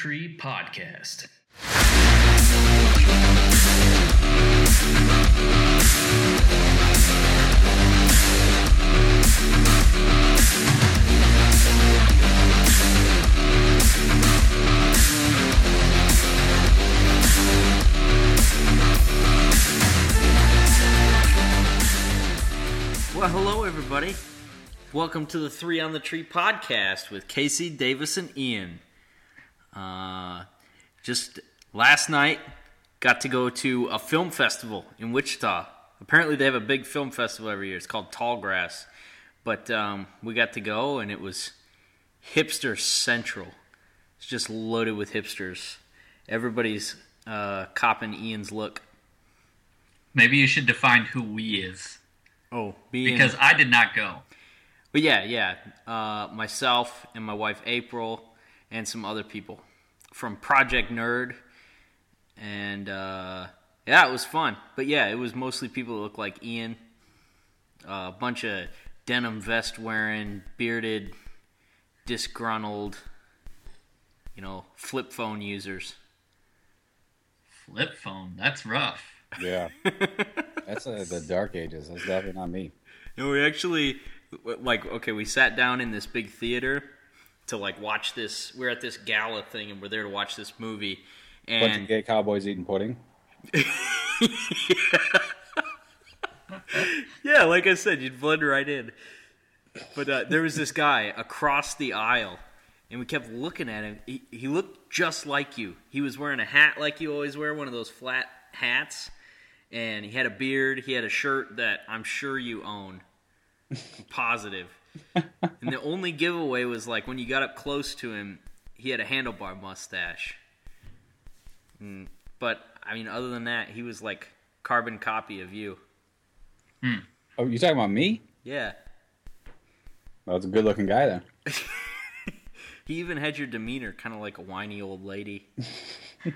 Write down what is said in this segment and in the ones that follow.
Tree podcast. Well, hello, everybody. Welcome to the Three on the Tree podcast with Casey, Davis, and Ian. Uh, just last night, got to go to a film festival in Wichita. Apparently, they have a big film festival every year. It's called Tallgrass. But um, we got to go, and it was hipster central. It's just loaded with hipsters. Everybody's uh, copping Ian's look. Maybe you should define who we is Oh, being because I did not go. But yeah, yeah. Uh, myself and my wife April and some other people from Project Nerd. And uh, yeah, it was fun. But yeah, it was mostly people that look like Ian. Uh, a bunch of denim vest wearing, bearded, disgruntled, you know, flip phone users. Flip phone. That's rough. Yeah, that's uh, the dark ages. That's definitely not me. No, we actually like okay, we sat down in this big theater to like watch this. We're at this gala thing, and we're there to watch this movie. And Bunch of gay cowboys eating pudding. yeah, like I said, you'd blend right in. But uh, there was this guy across the aisle, and we kept looking at him. He, he looked just like you. He was wearing a hat like you always wear, one of those flat hats, and he had a beard. He had a shirt that I'm sure you own. I'm positive. and the only giveaway was like when you got up close to him, he had a handlebar mustache. Mm, but I mean, other than that, he was like carbon copy of you. Oh, you talking about me? Yeah. Well, that's a good-looking guy then. He even had your demeanor kind of like a whiny old lady.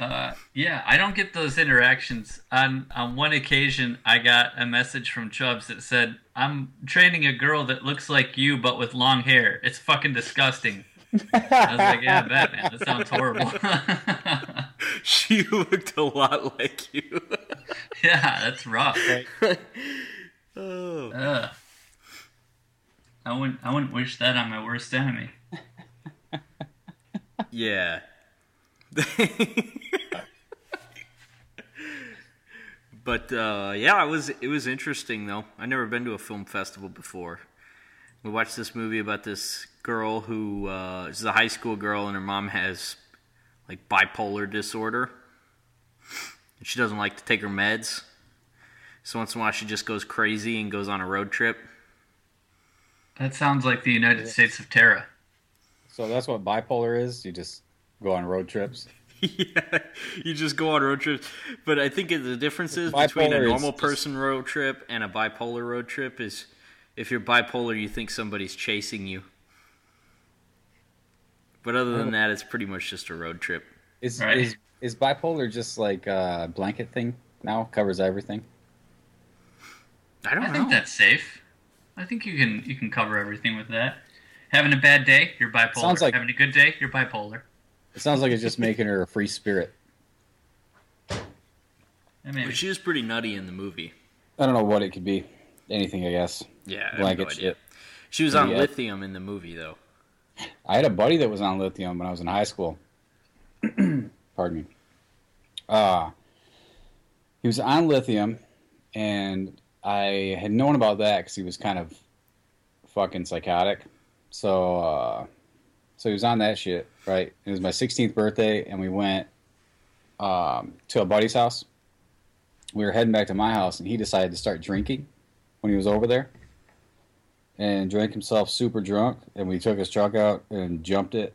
Uh, yeah, I don't get those interactions. On on one occasion, I got a message from Chubbs that said, "I'm training a girl that looks like you but with long hair. It's fucking disgusting." I was like, "Yeah, I bet, man. That sounds horrible." she looked a lot like you. yeah, that's rough. oh. Ugh. I wouldn't. I wouldn't wish that on my worst enemy. Yeah. but uh, yeah, it was it was interesting though. I never been to a film festival before. We watched this movie about this girl who uh, is a high school girl, and her mom has like bipolar disorder, and she doesn't like to take her meds. So once in a while, she just goes crazy and goes on a road trip. That sounds like the United States of Tara. So that's what bipolar is. You just go on road trips. yeah, you just go on road trips. But I think the difference is between a Bipolar is normal just- person road trip and a bipolar road trip is if you're bipolar, you think somebody's chasing you. But other than that, it's pretty much just a road trip. Is Right. is is bipolar just like a blanket thing now? Covers everything. I don't I know. think that's safe. I think you can you can cover everything with that. Having a bad day, you're bipolar. Sounds like- Having a good day, you're bipolar. It sounds like it's just making her a free spirit. I mean, But she was pretty nutty in the movie. I don't know what it could be. Anything, I guess. Yeah, I have Blanket no idea. shit. She was on Yeah. lithium in the movie, though. I had a buddy that was on lithium when I was in high school. Pardon me. Uh, he was on lithium, and I had known about that because he was kind of fucking psychotic. So, uh, so he was on that shit, right? It was my 16th birthday, and we went um, to a buddy's house. We were heading back to my house, and he decided to start drinking when he was over there and drank himself super drunk. And we took his truck out and jumped it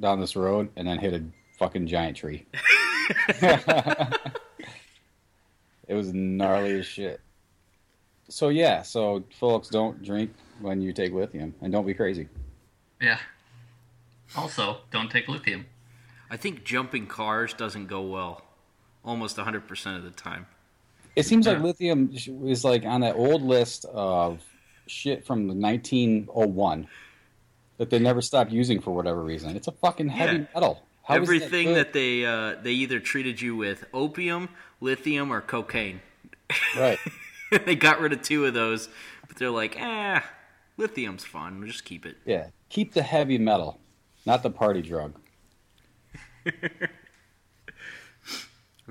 down this road and then hit a fucking giant tree. it was gnarly as shit. So, yeah, so folks, don't drink when you take lithium and don't be crazy. yeah. Also, don't take lithium. I think jumping cars doesn't go well almost 100% of the time. It seems like lithium is like on that old list of shit from the 1901. that they never stopped using for whatever reason. It's a fucking heavy Yeah. metal. How is Everything good? that, they uh, they either treated you with opium, lithium, or cocaine. right. they got rid of two of those, but they're like, eh, lithium's fun. We'll just keep it. Yeah, keep the heavy metal, not the party drug. I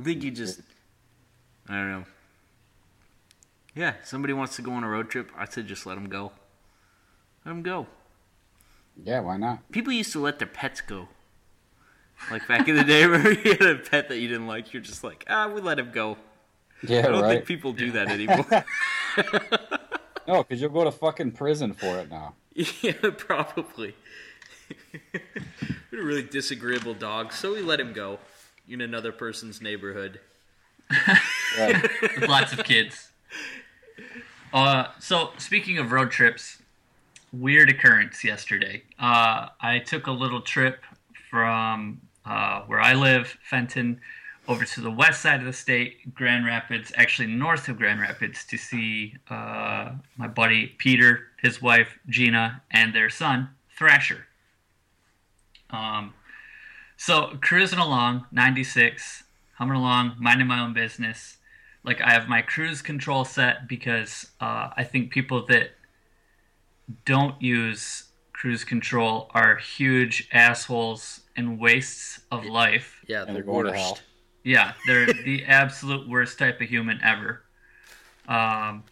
think you just, I don't know. Yeah, somebody wants to go on a road trip. I said just let them go. Let them go. Yeah, why not? People used to let their pets go. Like back in the day, remember you had a pet that you didn't like. You're just like, ah, we let him go. Yeah, I don't right. think people do that anymore. No, because you'll go to fucking prison for it now. yeah, probably. We're a really disagreeable dog, so we let him go in another person's neighborhood. With lots of kids. Uh, so speaking of road trips, weird occurrence yesterday. Uh, I took a little trip from uh, where I live, Fenton, over to the west side of the state, Grand Rapids, actually north of Grand Rapids, to see uh, my buddy Peter, his wife Gina, and their son Thrasher. Um, so cruising along, 96, humming along, minding my own business. Like I have my cruise control set because uh, I think people that don't use cruise control are huge assholes and wastes of life. Yeah, they're going to hell. Yeah, they're the absolute worst type of human ever. Um,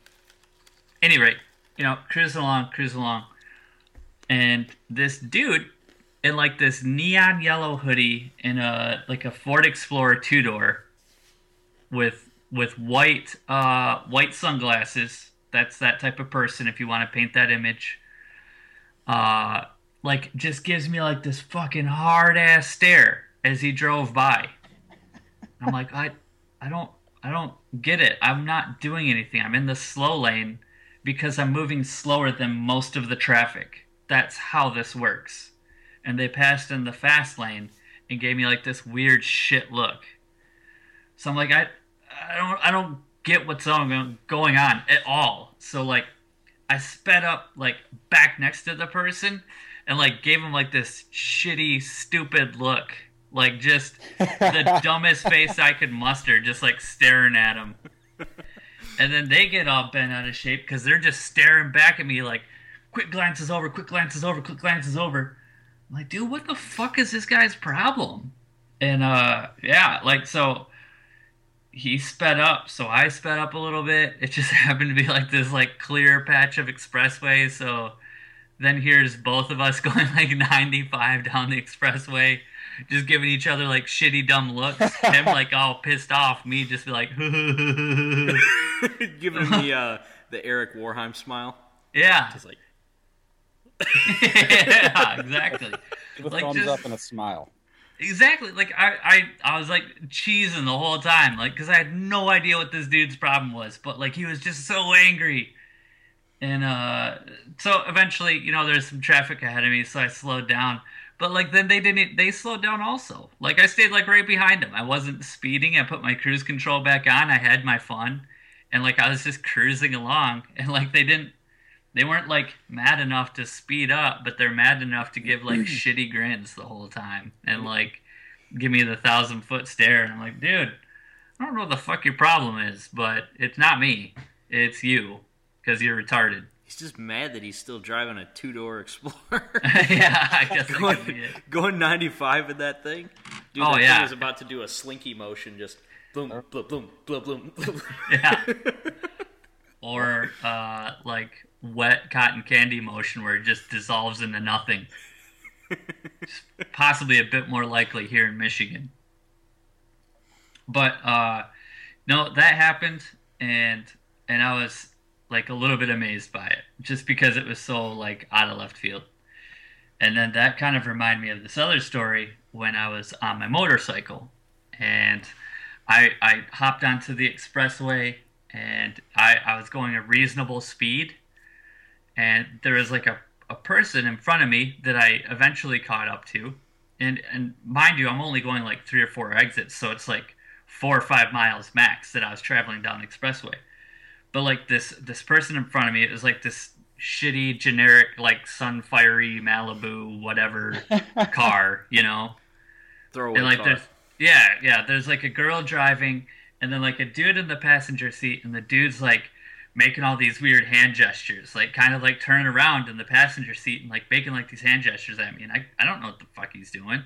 any rate, you know, cruising along, cruising along, and this dude in like this neon yellow hoodie in a like a Ford Explorer two door with with white uh white sunglasses. That's that type of person if you want to paint that image. Uh like just gives me like this fucking hard ass stare as he drove by. I'm like, I, I don't, I don't get it. I'm not doing anything. I'm in the slow lane because I'm moving slower than most of the traffic. That's how this works. And they passed in the fast lane and gave me like this weird shit look. So I'm like, I, I don't, I don't get what's on, going on at all. So like, I sped up like back next to the person and like gave him like this shitty, stupid look. Like just the dumbest face I could muster, just like staring at him. And then they get all bent out of shape because they're just staring back at me like, quick glances over, quick glances over, quick glances over. I'm like, dude, what the fuck is this guy's problem? And uh yeah, like so he sped up, so I sped up a little bit. It just happened to be like this like clear patch of expressway, so then here's both of us going like 95 down the expressway, just giving each other like shitty dumb looks. Him like all pissed off, me just be like, Giving the uh, the Eric Wareheim smile. yeah, It's like, yeah, exactly. A Like, thumbs just- up and a smile. Exactly. Like I, I, I was like cheesing the whole time, like because I had no idea what this dude's problem was, but like he was just so angry. And uh, so eventually, you know, there's some traffic ahead of me, so I slowed down. But like then they didn't, they slowed down also. Like I stayed like right behind them. I wasn't speeding. I put my cruise control back on. I had my fun, and like I was just cruising along, and like they didn't. They weren't like mad enough to speed up, but they're mad enough to give like shitty grins the whole time and like give me the thousand foot stare. And I'm like, dude, I don't know what the fuck your problem is, but it's not me. It's you because you're retarded. he's just mad that he's still driving a two door Explorer. yeah, I guess that could be going, it. going 95 in that thing. Dude, Oh, that yeah. thing was about to do a slinky motion, just boom, boom, boom, boom, boom. boom. Yeah. or uh, like wet cotton candy motion where it just dissolves into nothing. Possibly a bit more likely here in Michigan. But uh, no, that happened, and and I was like a little bit amazed by it, just because it was so like out of left field. And then that kind of reminded me of this other story when I was on my motorcycle, and I I hopped onto the expressway, and I I was going a reasonable speed, and there was like a a person in front of me that I eventually caught up to, and and mind you, I'm only going like three or four exits, so it's like four or five miles max that I was traveling down the expressway. But like this this person in front of me, it was like this shitty generic like Sunfiery Malibu whatever car, you know. Throwaway And like car. there's yeah, yeah, there's like a girl driving and then like a dude in the passenger seat and the dude's like making all these weird hand gestures, like kind of like turning around in the passenger seat and like making like these hand gestures at me and I, I don't know what the fuck he's doing.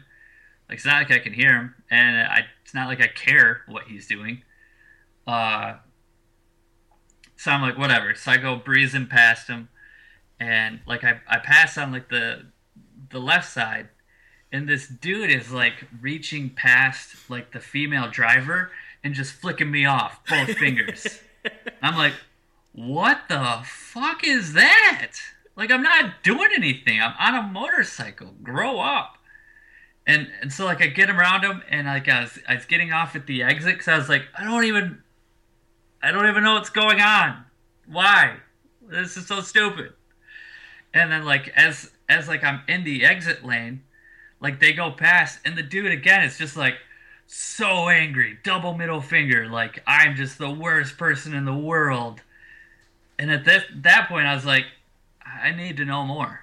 Like it's not like I can hear him and I it's not like I care what he's doing. Uh so I'm like whatever. So I go breezing past him and like I, I pass on like the the left side and this dude is like reaching past like the female driver and just flicking me off both fingers. I'm like, what the fuck is that? Like I'm not doing anything. I'm on a motorcycle. Grow up. And and so like I get around him and like I was I was getting off at the exit because I was like I don't even I don't even know what's going on. Why? This is so stupid. And then like as as like I'm in the exit lane, like they go past and the dude again is just like so angry, double middle finger, like I'm just the worst person in the world. And at this that point I was like, I need to know more.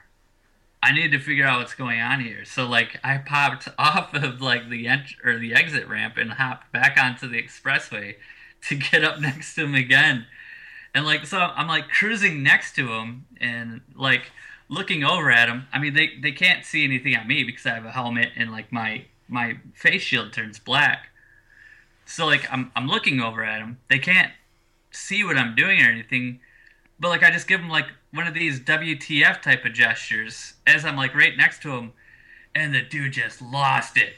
I need to figure out what's going on here. So like I popped off of like the ent- or the exit ramp and hopped back onto the expressway to get up next to him again. And like so I'm like cruising next to him and like looking over at him. I mean they they can't see anything on me because I have a helmet and like my my face shield turns black. So like I'm I'm looking over at him. They can't see what I'm doing or anything. But like I just give him like one of these WTF type of gestures as I'm like right next to him and the dude just lost it.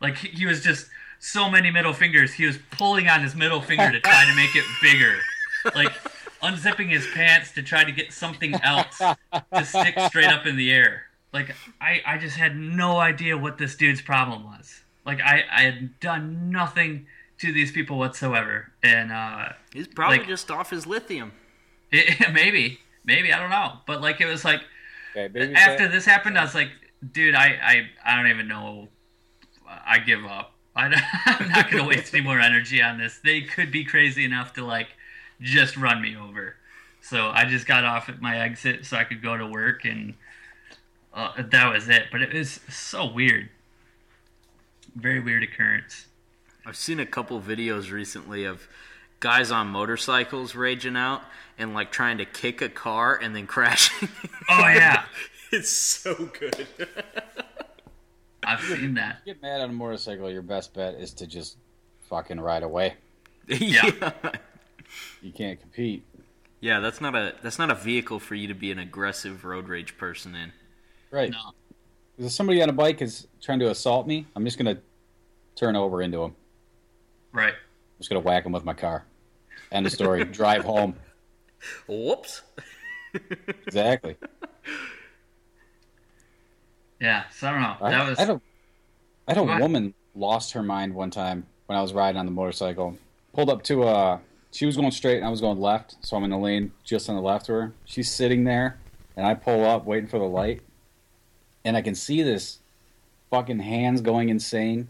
Like he, he was just so many middle fingers. He was pulling on his middle finger to try to make it bigger. Like unzipping his pants to try to get something else to stick straight up in the air. Like I, I just had no idea what this dude's problem was. Like I, I had done nothing to these people whatsoever. And uh He's probably like- just off his lithium. It, maybe, maybe I don't know. But like it was like Okay, after fat. this happened, I was like, dude, I, I, I don't even know. I give up. I, I'm not gonna waste any more energy on this. They could be crazy enough to like just run me over. So I just got off at my exit so I could go to work, and uh, that was it. But it was so weird. Very weird occurrence. I've seen a couple videos recently of guys on motorcycles raging out and like trying to kick a car and then crashing. Oh yeah, it's so good. I've seen that. get mad on a motorcycle, your best bet is to just fucking ride away. yeah. You can't compete. Yeah, that's not a that's not a vehicle for you to be an aggressive road rage person in. Right. No. If somebody on a bike is trying to assault me, I'm just gonna turn over into him. Right. I'm just gonna whack him with my car. End of story. Drive home. Whoops. Exactly. Yeah. So I don't know. I, That was. I had a, I had a woman lost her mind one time when I was riding on the motorcycle. Pulled up to a. She was going straight and I was going left, so I'm in the lane just on the left of her. She's sitting there, and I pull up waiting for the light, and I can see this fucking hands going insane.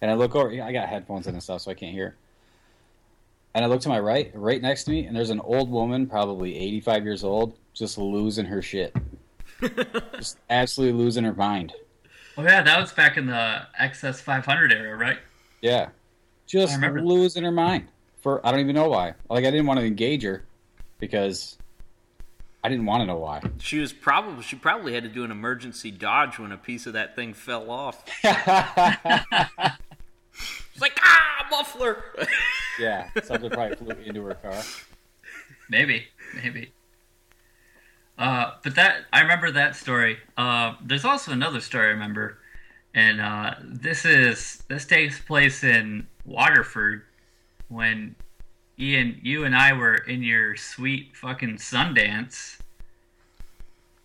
And I look over. I got headphones in and stuff, so I can't hear. And I look to my right, right next to me, and there's an old woman, probably 85 years old, just losing her shit. just absolutely losing her mind. Oh yeah, that was back in the XS 500 era, right? Yeah. Just losing her mind. For I don't even know why. Like I didn't want to engage her because I didn't want to know why. She was probably she probably had to do an emergency dodge when a piece of that thing fell off. It's like ah muffler. yeah, something probably flew into her car. Maybe, maybe. Uh, but that I remember that story. Uh, there's also another story I remember, and uh, this is this takes place in Waterford when Ian, you and I were in your sweet fucking Sundance,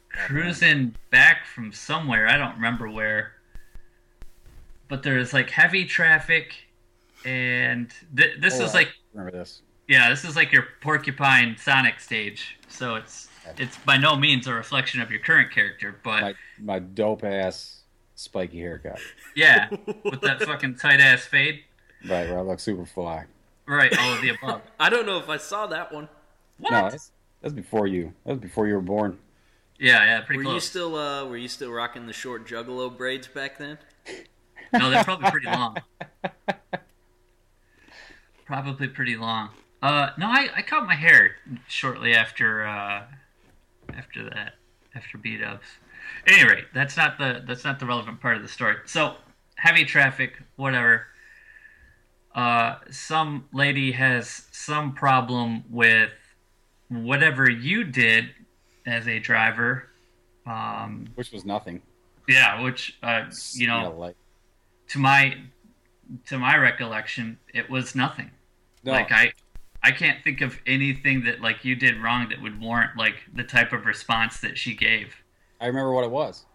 cruising back from somewhere. I don't remember where, but there's like heavy traffic, and th- this Oh, is like remember this. yeah, this is like your Porcupine Sonic stage, so it's it's by no means a reflection of your current character, but My my dope ass spiky haircut. yeah, with that fucking tight ass fade, Right, where I look super fly. right? All of the above. I don't know if I saw that one. What? No, it's That's before you. That was before you were born. Yeah, yeah, pretty Were you still uh, were you still rocking the short juggalo braids back then? No, they're probably pretty long. probably pretty long. Uh, no, I, I cut my hair shortly after uh, after that, after beat ups. At any rate, that's not the that's not the relevant part of the story. So heavy traffic, whatever. Uh, some lady has some problem with whatever you did as a driver. Um, Which was nothing. yeah, which uh, you know, to my to my recollection, it was nothing. no, Like I I can't think of anything that like you did wrong that would warrant like the type of response that she gave. I remember what it was.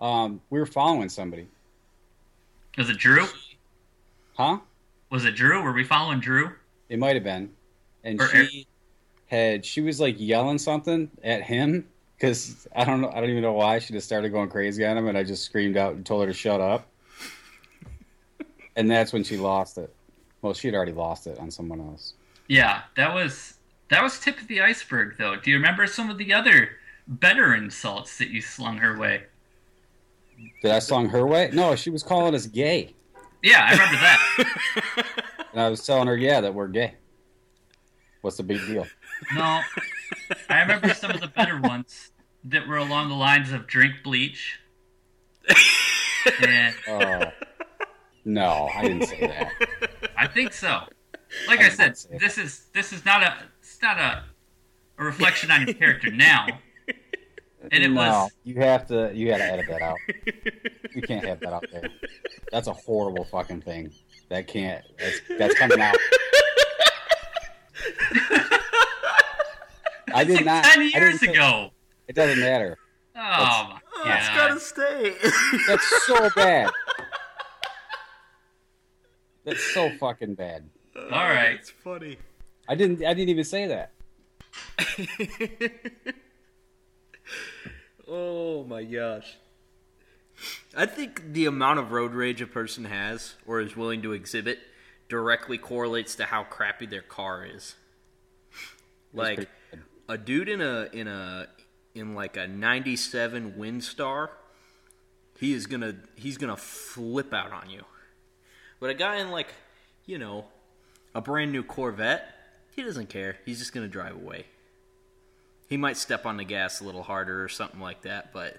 Um, we were following somebody. Was it Drew? Huh? Was it Drew? Were we following Drew? It might have been. And Or- she had she was like yelling something at him because I don't know I don't even know why she just started going crazy on him and I just screamed out and told her to shut up. And that's when she lost it. Well, she had already lost it on someone else. Yeah, that was that was tip of the iceberg though. Do you remember some of the other better insults that you slung her way? Did I slung her way? No, she was calling us gay, Yeah, I remember that. and I was telling her, yeah, that we're gay. What's the big deal? No, I remember some of the better ones that were along the lines of drink bleach. and Oh, no, I didn't say that. I think so. Like I I, said, this is this is not a it's not a, a reflection on your character now. And it no, was you have to you got to edit that out. You can't have that out there. That's a horrible fucking thing. That can't. That's, that's coming out. I it's did like not. ten I didn't years say- ago. It doesn't matter. Oh my oh, It's god. gotta stay. That's so bad. That's so fucking bad. Uh, All right. It's funny. I didn't. I didn't even say that. Oh my gosh. I think the amount of road rage a person has or is willing to exhibit directly correlates to how crappy their car is. Like a dude in a in a in like a 97 Windstar, he is going to he's going to flip out on you. But a guy in like, you know, a brand new Corvette, he doesn't care. He's just going to drive away. He might step on the gas a little harder or something like that, but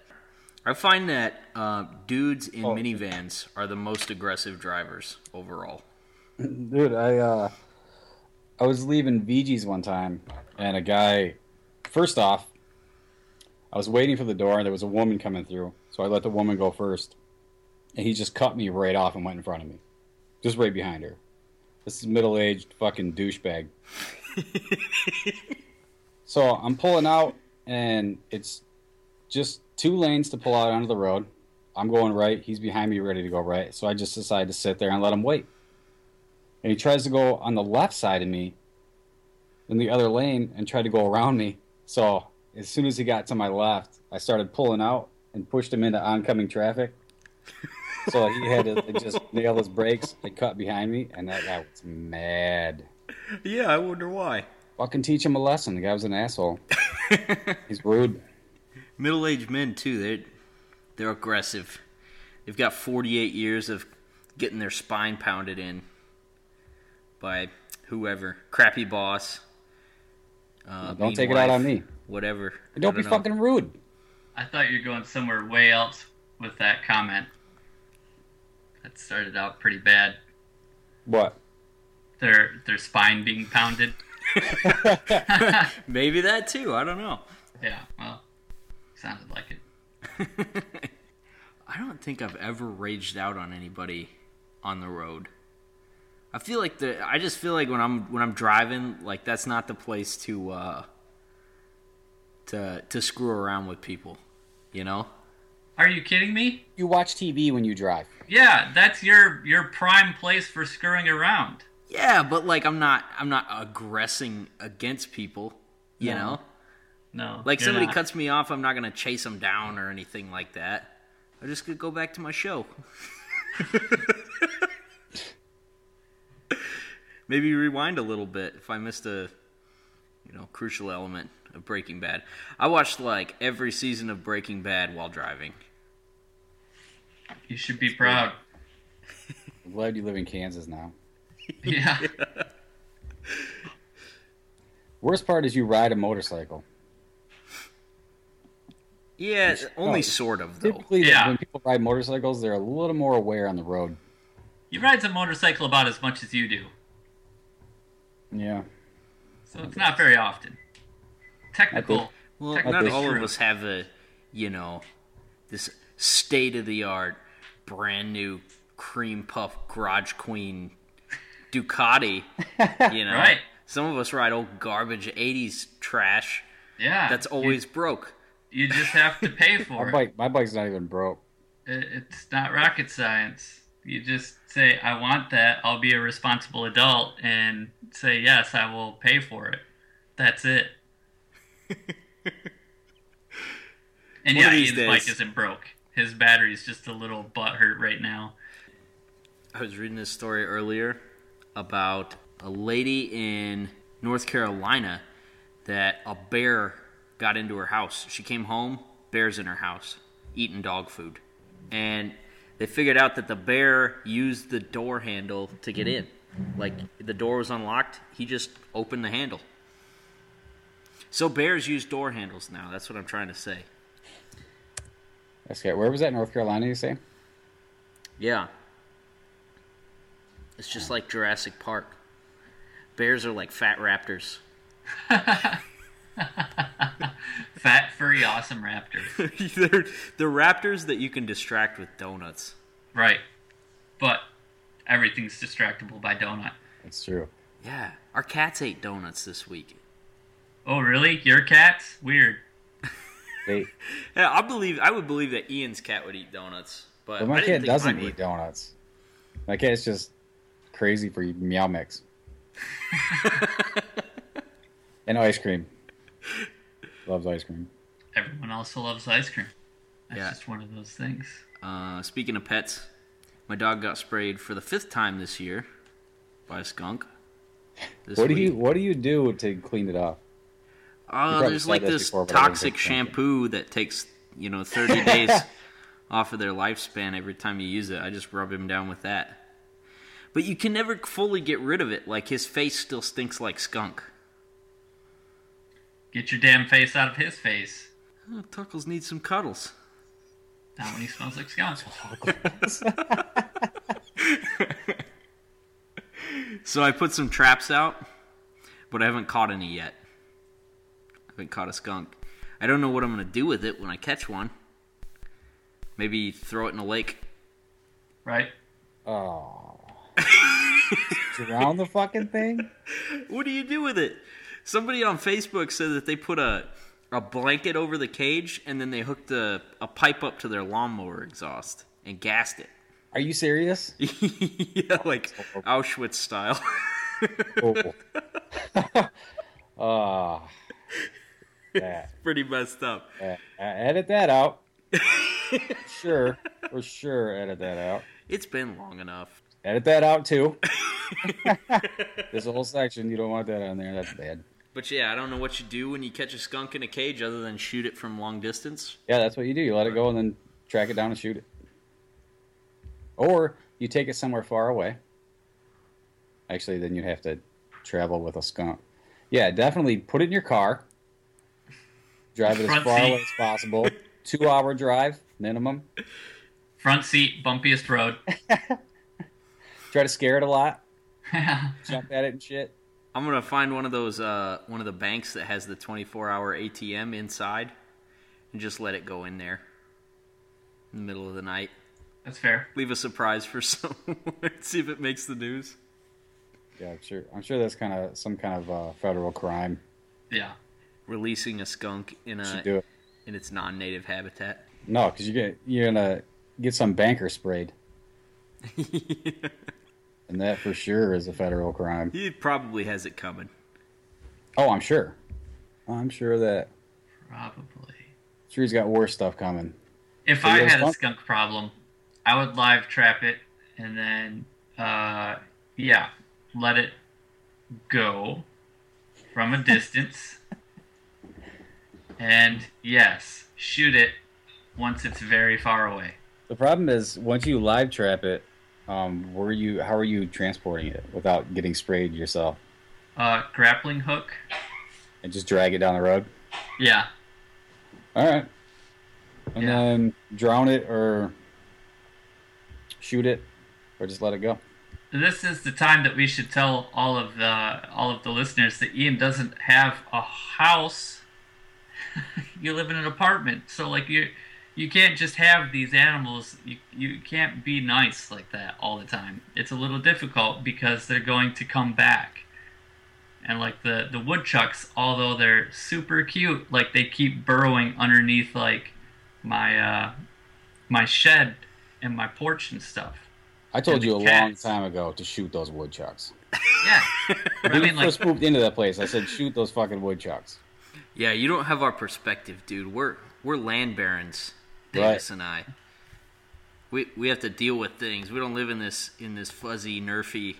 I find that uh, dudes in Oh. minivans are the most aggressive drivers overall. Dude, I uh I was leaving VG's one time and a guy first off I was waiting for the door and there was a woman coming through. So I let the woman go first. And he just cut me right off and went in front of me. Just right behind her. This is middle-aged fucking douchebag. so I'm pulling out and it's just two lanes to pull out onto the road. I'm going right, he's behind me ready to go right. So I just decide to sit there and let him wait and he tries to go on the left side of me in the other lane and try to go around me. So as soon as he got to my left, I started pulling out and pushed him into oncoming traffic. so he had to just nail his brakes and cut behind me, and that guy was mad. Yeah, I wonder why. Fucking teach him a lesson. The guy was an asshole. He's rude. Middle-aged men too. They're they're aggressive. They've got 48 years of getting their spine pounded in by whoever, crappy boss. Uh, Don't mean take it out on me. Whatever. And don't I be know. fucking rude. I thought you were going somewhere way else with that comment. That started out pretty bad. What? Their their spine being pounded. Maybe that too. I don't know. Yeah, well, sounded like it. I don't think I've ever raged out on anybody on the road. I feel like the I just feel like when I'm when I'm driving, like that's not the place to uh to to screw around with people, you know? Are you kidding me? You watch TV when you drive. Yeah, that's your your prime place for screwing around. Yeah, but like I'm not I'm not aggressing against people, you No. know? No, Like somebody not. cuts me off, I'm not going to chase them down or anything like that. I'm just going to go back to my show. Maybe rewind a little bit if I missed a you know, crucial element of Breaking Bad. I watched like every season of Breaking Bad while driving. You should be proud. I'm glad you live in Kansas now. Yeah. Worst part is you ride a motorcycle. Yeah, only Oh, sort of though. Typically, Yeah. when people ride motorcycles, they're a little more aware on the road. You ride a motorcycle about as much as you do, Yeah. so it's not very often. Technical. Well, technically not all true. of us have a, you know, this state of the art, brand new cream puff garage queen Ducati. You know, Right. Some of us ride old garbage '80s trash Yeah. that's you- always broke. You, just have to pay for My it. bike, my bike's not even broke. It- It's not rocket science. You just say, I want that. I'll be a responsible adult and say, yes, I will pay for it. That's it. and One yeah, his these bike isn't broke. His battery's just a little butt hurt right now. I was reading this story earlier about a lady in North Carolina that a bear got into her house. She came home, bears in her house, eating dog food. And they figured out that the bear used the door handle to get in. Like the door was unlocked, he just opened the handle. So bears use door handles now. That's what I'm trying to say. That's good. Where was that? North Carolina, you say? Yeah. It's just like Jurassic Park. Bears are like fat raptors. Fat, furry, awesome raptors. they're, they're raptors that you can distract with donuts. right. But everything's distractible by donut. That's true. Yeah. Our cats ate donuts this week. Oh, really? Your cat's? Weird. They, Yeah, I believe I would believe that Ian's cat would eat donuts, but but my didn't cat doesn't eat would. donuts. My cat's just crazy for meow mix and ice cream. Loves ice cream. Everyone also loves ice cream. That's Yeah. just one of those things. Uh, speaking of pets, my dog got sprayed for the fifth time this year by a skunk. This What do week. you What do you do to clean it off? Oh, probably there's like this this before, but toxic think so. shampoo that takes you know 30 days off of their lifespan every time you use it. I just rub him down with that. But you can never fully get rid of it. Like his face still stinks like skunk. Get your damn face out of his face. Oh, Tuckles needs some cuddles. Not when he smells like skunk. So I put some traps out, but I haven't caught any yet. I caught a skunk. I don't know what I'm gonna do with it when I catch one. Maybe throw it in a lake. Right? Oh, drown the fucking thing. What do you do with it? Somebody on Facebook said that they put a a blanket over the cage and then they hooked a, a pipe up to their lawnmower exhaust and gassed it. Are you serious? yeah, like Auschwitz style. Oh. Ah. Yeah. Pretty messed up. Yeah, edit that out. sure, for sure, edit that out. It's been long enough. Edit that out too. There's a whole section you don't want that on there. That's bad. But yeah, I don't know what you do when you catch a skunk in a cage other than shoot it from long distance. Yeah, that's what you do. You let it go and then track it down and shoot it. Or you take it somewhere far away. Actually, then you have to travel with a skunk. Yeah, definitely put it in your car. Drive it as far seat. away as possible. Two hour drive minimum. Front seat, bumpiest road. Try to scare it a lot. Jump at it and shit. I'm gonna find one of those uh, one of the banks that has the 24 hour ATM inside, and just let it go in there in the middle of the night. That's fair. Leave a surprise for someone. See if it makes the news. Yeah, I'm sure. I'm sure that's kind of some kind of uh, federal crime. Yeah. Releasing a skunk in a in its non-native habitat. No, because you get you're gonna get some banker sprayed, and that for sure is a federal crime. He probably has it coming. Oh, I'm sure. I'm sure that Probably. sure he's got worse stuff coming. If So I you have had a skunk? skunk problem, I would live trap it and then, uh, yeah, let it go. from a distance. And yes, shoot it once it's very far away. The problem is once you live trap it, um, where you how are you transporting it without getting sprayed yourself? Uh, grappling hook. And just drag it down the road. Yeah. All right. And Yeah. then drown it or shoot it or just let it go. This is the time that we should tell all of the all of the listeners that Ian doesn't have a house. you live in an apartment, so like you you can't just have these animals. You you can't be nice like that all the time. It's a little difficult because they're going to come back. And like the the woodchucks, although they're super cute, like they keep burrowing underneath like my uh my shed and my porch and stuff. I told And you a the long time ago to shoot those woodchucks. Yeah. But I When mean like first moved into that place, I said shoot those fucking woodchucks. Yeah, you don't have our perspective, dude. We're we're land barons, Right. Davis and I. We we have to deal with things. We don't live in this in this fuzzy, nerfy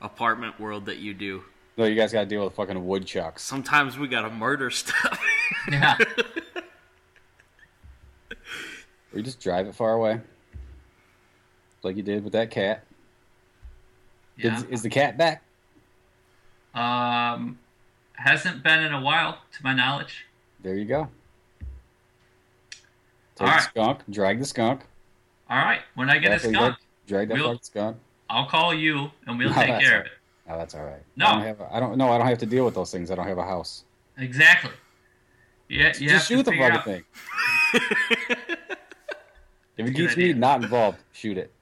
apartment world that you do. No, you guys got to deal with fucking woodchucks. Sometimes we gotta murder stuff. yeah. Or you just drive it far away, like you did with that cat. Yeah. Is, is the cat back? Um, hasn't been in a while, to my knowledge. There you go. Take All the skunk, drag the skunk. All right, when I get a After skunk, drag that We'll- skunk. I'll call you and we'll No, take care all of it. Oh, that's all right. No. I don't have. I don't. No, I don't have to deal with those things. I don't have a house. Exactly. Yeah, you have just shoot the figure fucking out- thing. if it Good keeps me not involved, shoot it.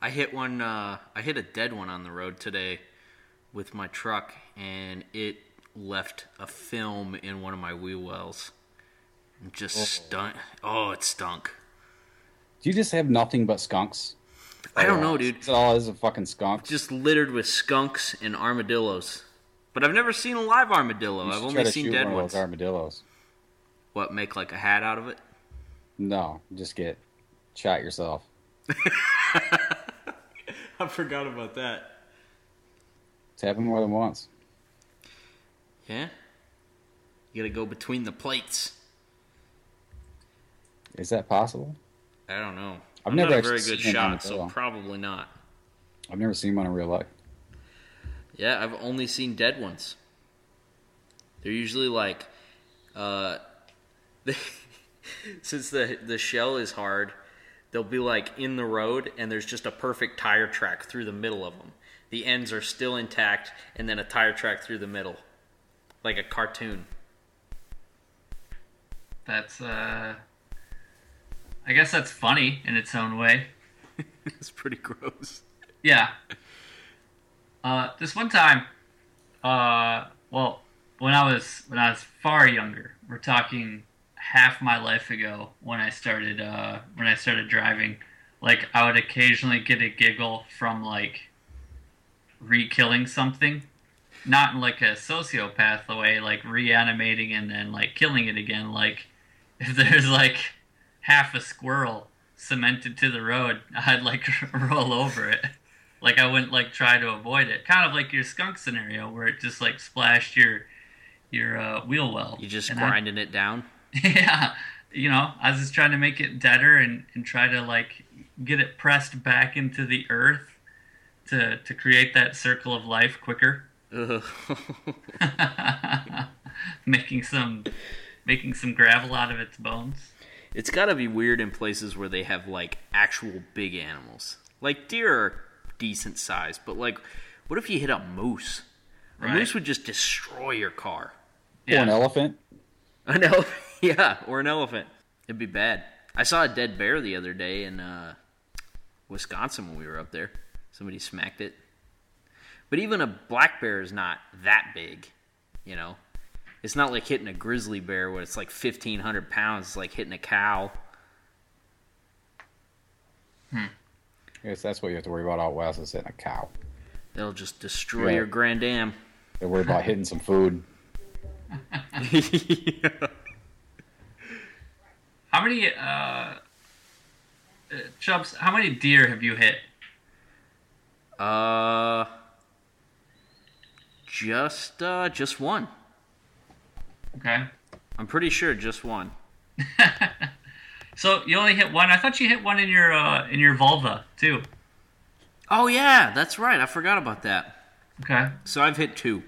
I hit one. Uh, I hit a dead one on the road today with my truck, and it left a film in one of my wheel wells. Just oh. stunk. Oh, it stunk. Do you just have nothing but skunks? I don't know, dude. Is it all is a fucking skunk? Just littered with skunks and armadillos. But I've never seen a live armadillo. I've only seen dead one of ones. those armadillos. What? Make like a hat out of it? No, just get shot yourself. I forgot about that. It's happened more than once. Yeah. You gotta go between the plates. Is that possible? I don't know. I've I'm never not a very good shot, so probably not. I've never seen one in real life. Yeah, I've only seen dead ones. They're usually like, uh, since the the shell is hard, they'll be like in the road, and there's just a perfect tire track through the middle of them. The ends are still intact, and then a tire track through the middle, like a cartoon. That's uh, I guess that's funny in its own way. it's pretty gross. Yeah. Uh, this one time, uh, well, when I was when I was far younger, we're talking half my life ago when I started uh, when I started driving. Like I would occasionally get a giggle from like re-killing something, not in like a sociopath way, like reanimating and then like killing it again. Like if there's like half a squirrel cemented to the road, I'd like roll over it. Like I wouldn't like try to avoid it. Kind of like your skunk scenario where it just like splashed your your uh, wheel well. You just And I- grinding it down. yeah, you know, I was just trying to make it deader and, and try to like get it pressed back into the earth to to create that circle of life quicker. Ugh. making some making some gravel out of its bones. It's got to be weird in places where they have like actual big animals. Like deer are decent size, but like, what if you hit a moose? A Right. moose would just destroy your car. Or an elephant. An elephant, yeah, or an elephant. It'd be bad. I saw a dead bear the other day in uh, Wisconsin when we were up there. Somebody smacked it. But even a black bear is not that big, you know. It's not like hitting a grizzly bear where it's like fifteen hundred pounds. It's like hitting a cow. I guess that's what you have to worry about out west is hitting a cow. They'll just destroy Yeah. your Grand Am. They worry about hitting some food. How many uh, uh Chubbs, how many deer have you hit? Uh, Just uh, just one. Okay. I'm pretty sure just one. So you only hit one. I thought you hit one in your uh, in your Volvo too. Oh yeah, that's right. I forgot about that. Okay. So I've hit two.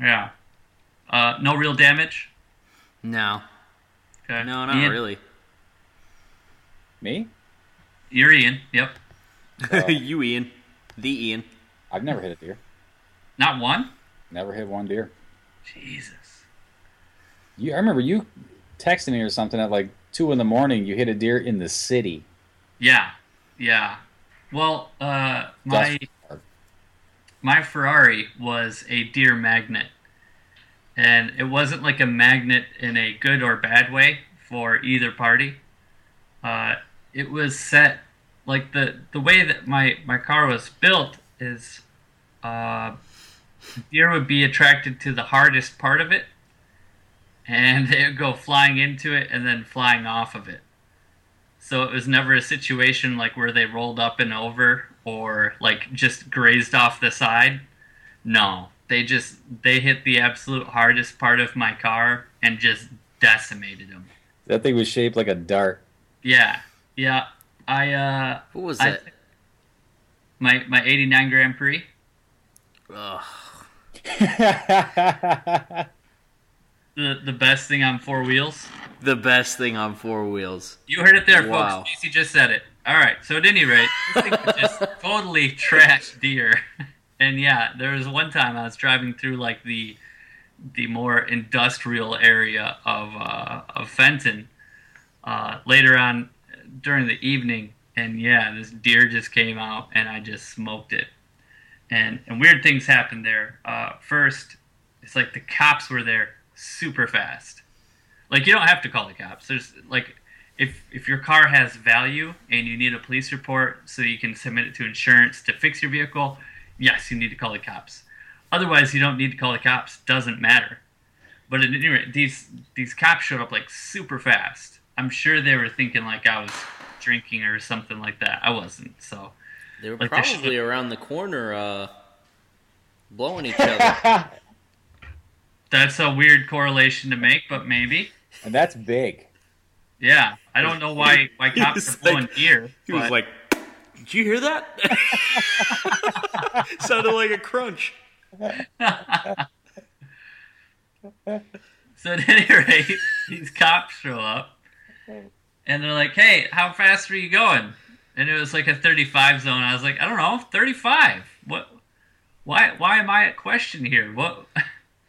Yeah. Uh, no real damage. No, Okay. no, not Ian? really. Me? You're Ian. Yep. you, Ian, the Ian. I've never hit a deer. Not one. Never hit one deer. Jesus. You, I remember you texting me or something at like two in the morning. You hit a deer in the city. Yeah. Yeah. Well, uh, my my Ferrari was a deer magnet. And it wasn't like a magnet in a good or bad way for either party. Uh, it was set like the the way that my my car was built is uh, deer would be attracted to the hardest part of it, and they would go flying into it and then flying off of it. So it was never a situation like where they rolled up and over or like just grazed off the side. No, they just they hit the absolute hardest part of my car and just decimated them. That thing was shaped like a dart. Yeah, yeah. I uh, What was I that? my my '89 Grand Prix. Ugh. The the best thing on four wheels. The best thing on four wheels. You heard it there, Wow. folks. Casey just said it. All right. So at any rate, this thing just totally trashed deer. And yeah, there was one time I was driving through like the the more industrial area of uh, of Fenton uh, later on during the evening, and yeah, this deer just came out, and I just smoked it. And and weird things happened there. Uh, first, it's like the cops were there super fast. Like you don't have to call the cops. There's like if if your car has value and you need a police report so you can submit it to insurance to fix your vehicle, yes, you need to call the cops. Otherwise, you don't need to call the cops. Doesn't matter. But at any rate, these these cops showed up like super fast. I'm sure they were thinking like I was drinking or something like that. I wasn't. So They were Like the probably shit- around the corner, uh, blowing each other. that's a weird correlation to make, but maybe. and that's big. Yeah, I don't know why why cops was are blowing like- deer. He was like, "Did you hear that?" Sounded like a crunch. So at any rate, these cops show up, and they're like, "Hey, how fast are you going?" And it was like a 35 zone. I was like, "I don't know, 35. What? Why? Why am I at question here? What?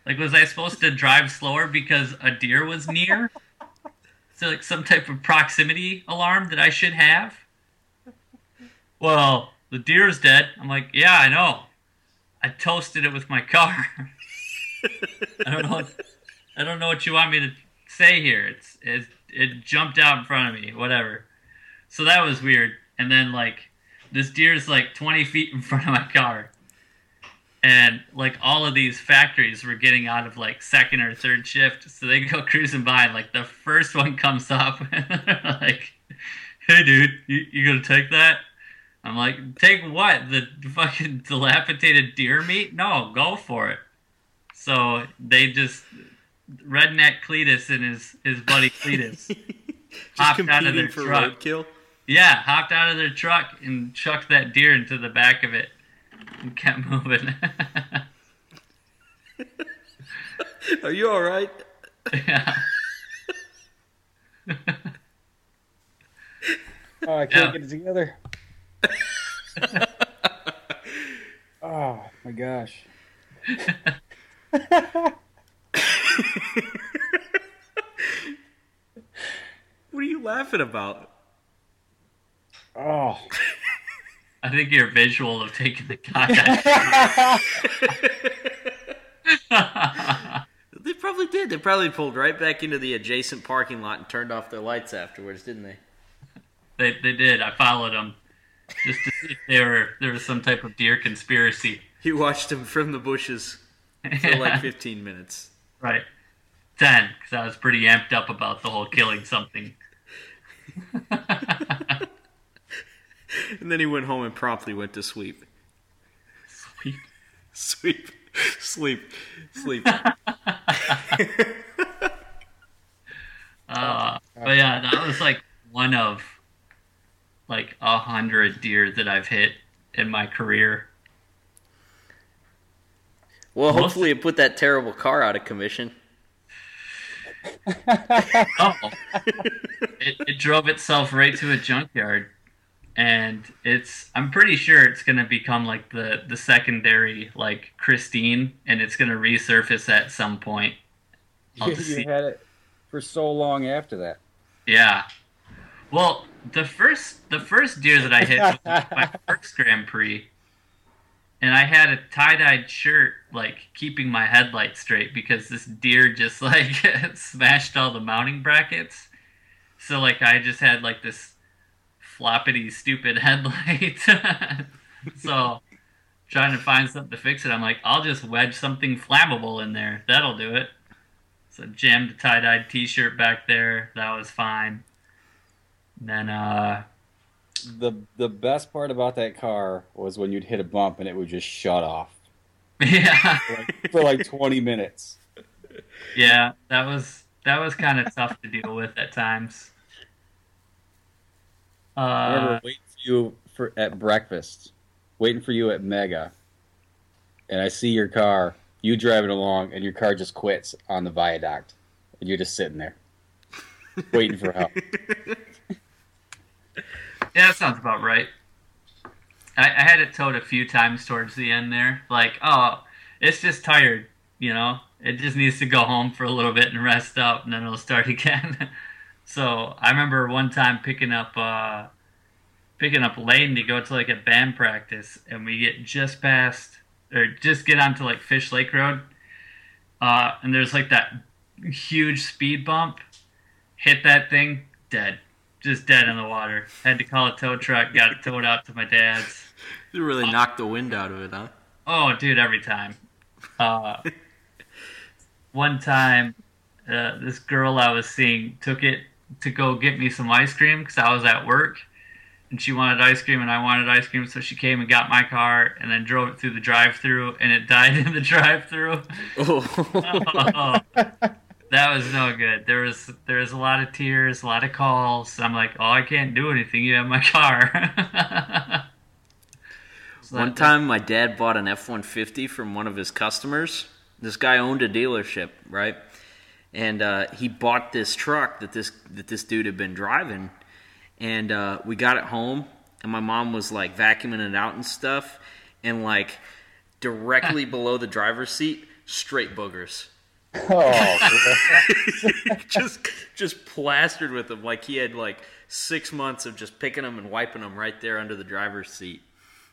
Like, was I supposed to drive slower because a deer was near? so, like some type of proximity alarm that I should have?" Well, the deer's dead. I'm like, "Yeah, I know. I toasted it with my car." I don't know. What, I don't know what you want me to say here. It's it, it jumped out in front of me. Whatever. So that was weird. And then like this deer is like 20 feet in front of my car, and like all of these factories were getting out of like second or third shift, so they go cruising by. And, like the first one comes up, and they're like, "Hey, dude, you, you gonna take that?" I'm like, "Take what? The fucking dilapidated deer meat? No, go for it." So they just redneck Cletus and his his buddy Cletus Just hopped out of their for truck. roadkill. Yeah, hopped out of their truck and chucked that deer into the back of it and kept moving. Are you all right? yeah. Oh, I can't Yeah. get it together. oh my gosh. What are you laughing about? Oh. I think your visual of taking the cock. they probably did. They probably pulled right back into the adjacent parking lot and turned off their lights afterwards, didn't they? they they did. I followed them just to see if they were there was some type of deer conspiracy. You watched them from the bushes for like 15 minutes. Right. 10, because I was pretty amped up about the whole killing something. And then he went home and promptly went to sweep. Sweet. Sweep. Sleep, sleep. Uh, but yeah, that was like one of like a hundred deer that I've hit in my career. Well, Most- hopefully it put that terrible car out of commission. Oh, it, it drove itself right to a junkyard, and it's. I'm pretty sure it's gonna become like the the secondary like Christine, and it's gonna resurface at some point. You, you see- had it for so long after that. Yeah. Well, the first the first deer that I hit was my first Grand Prix, and I had a tie dyed shirt, like keeping my headlight straight because this deer just like smashed all the mounting brackets. So like I just had like this floppity stupid headlight. so trying to find something to fix it, I'm like, I'll just wedge something flammable in there. That'll do it. So jammed a tie dyed t shirt back there. That was fine. Then uh The the best part about that car was when you'd hit a bump and it would just shut off yeah. for like, for like 20 minutes. Yeah, that was that was kind of tough to deal with at times. I remember Uh, waiting for you for at breakfast, waiting for you at Mega, and I see your car, you driving along, and your car just quits on the viaduct, and you're just sitting there, waiting for help. yeah, that sounds about right. I, I had it towed a few times towards the end there. Like, oh, it's just tired, you know. It just needs to go home for a little bit and rest up, and then it'll start again. So I remember one time picking up uh, picking up Lane to go to like a band practice, and we get just past or just get onto like Fish Lake Road, uh, and there's like that huge speed bump. Hit that thing, dead, just dead in the water. Had to call a tow truck, got it towed out to my dad's. You really knocked the wind out of it, huh? Oh, dude, every time. Uh, one time, uh, this girl I was seeing took it to go get me some ice cream because I was at work, and she wanted ice cream and I wanted ice cream, so she came and got my car and then drove it through the drive-through, and it died in the drive-through. Oh. Oh, that was no good. There was there was a lot of tears, a lot of calls. I'm like, oh, I can't do anything. You have my car. So One that- time, my dad bought an F 150 from one of his customers. This guy owned a dealership, right? And uh, he bought this truck that this that this dude had been driving, and uh, we got it home, and my mom was like vacuuming it out and stuff, and like directly below the driver's seat, straight boogers, Oh, just just plastered with them, like he had like six months of just picking them and wiping them right there under the driver's seat.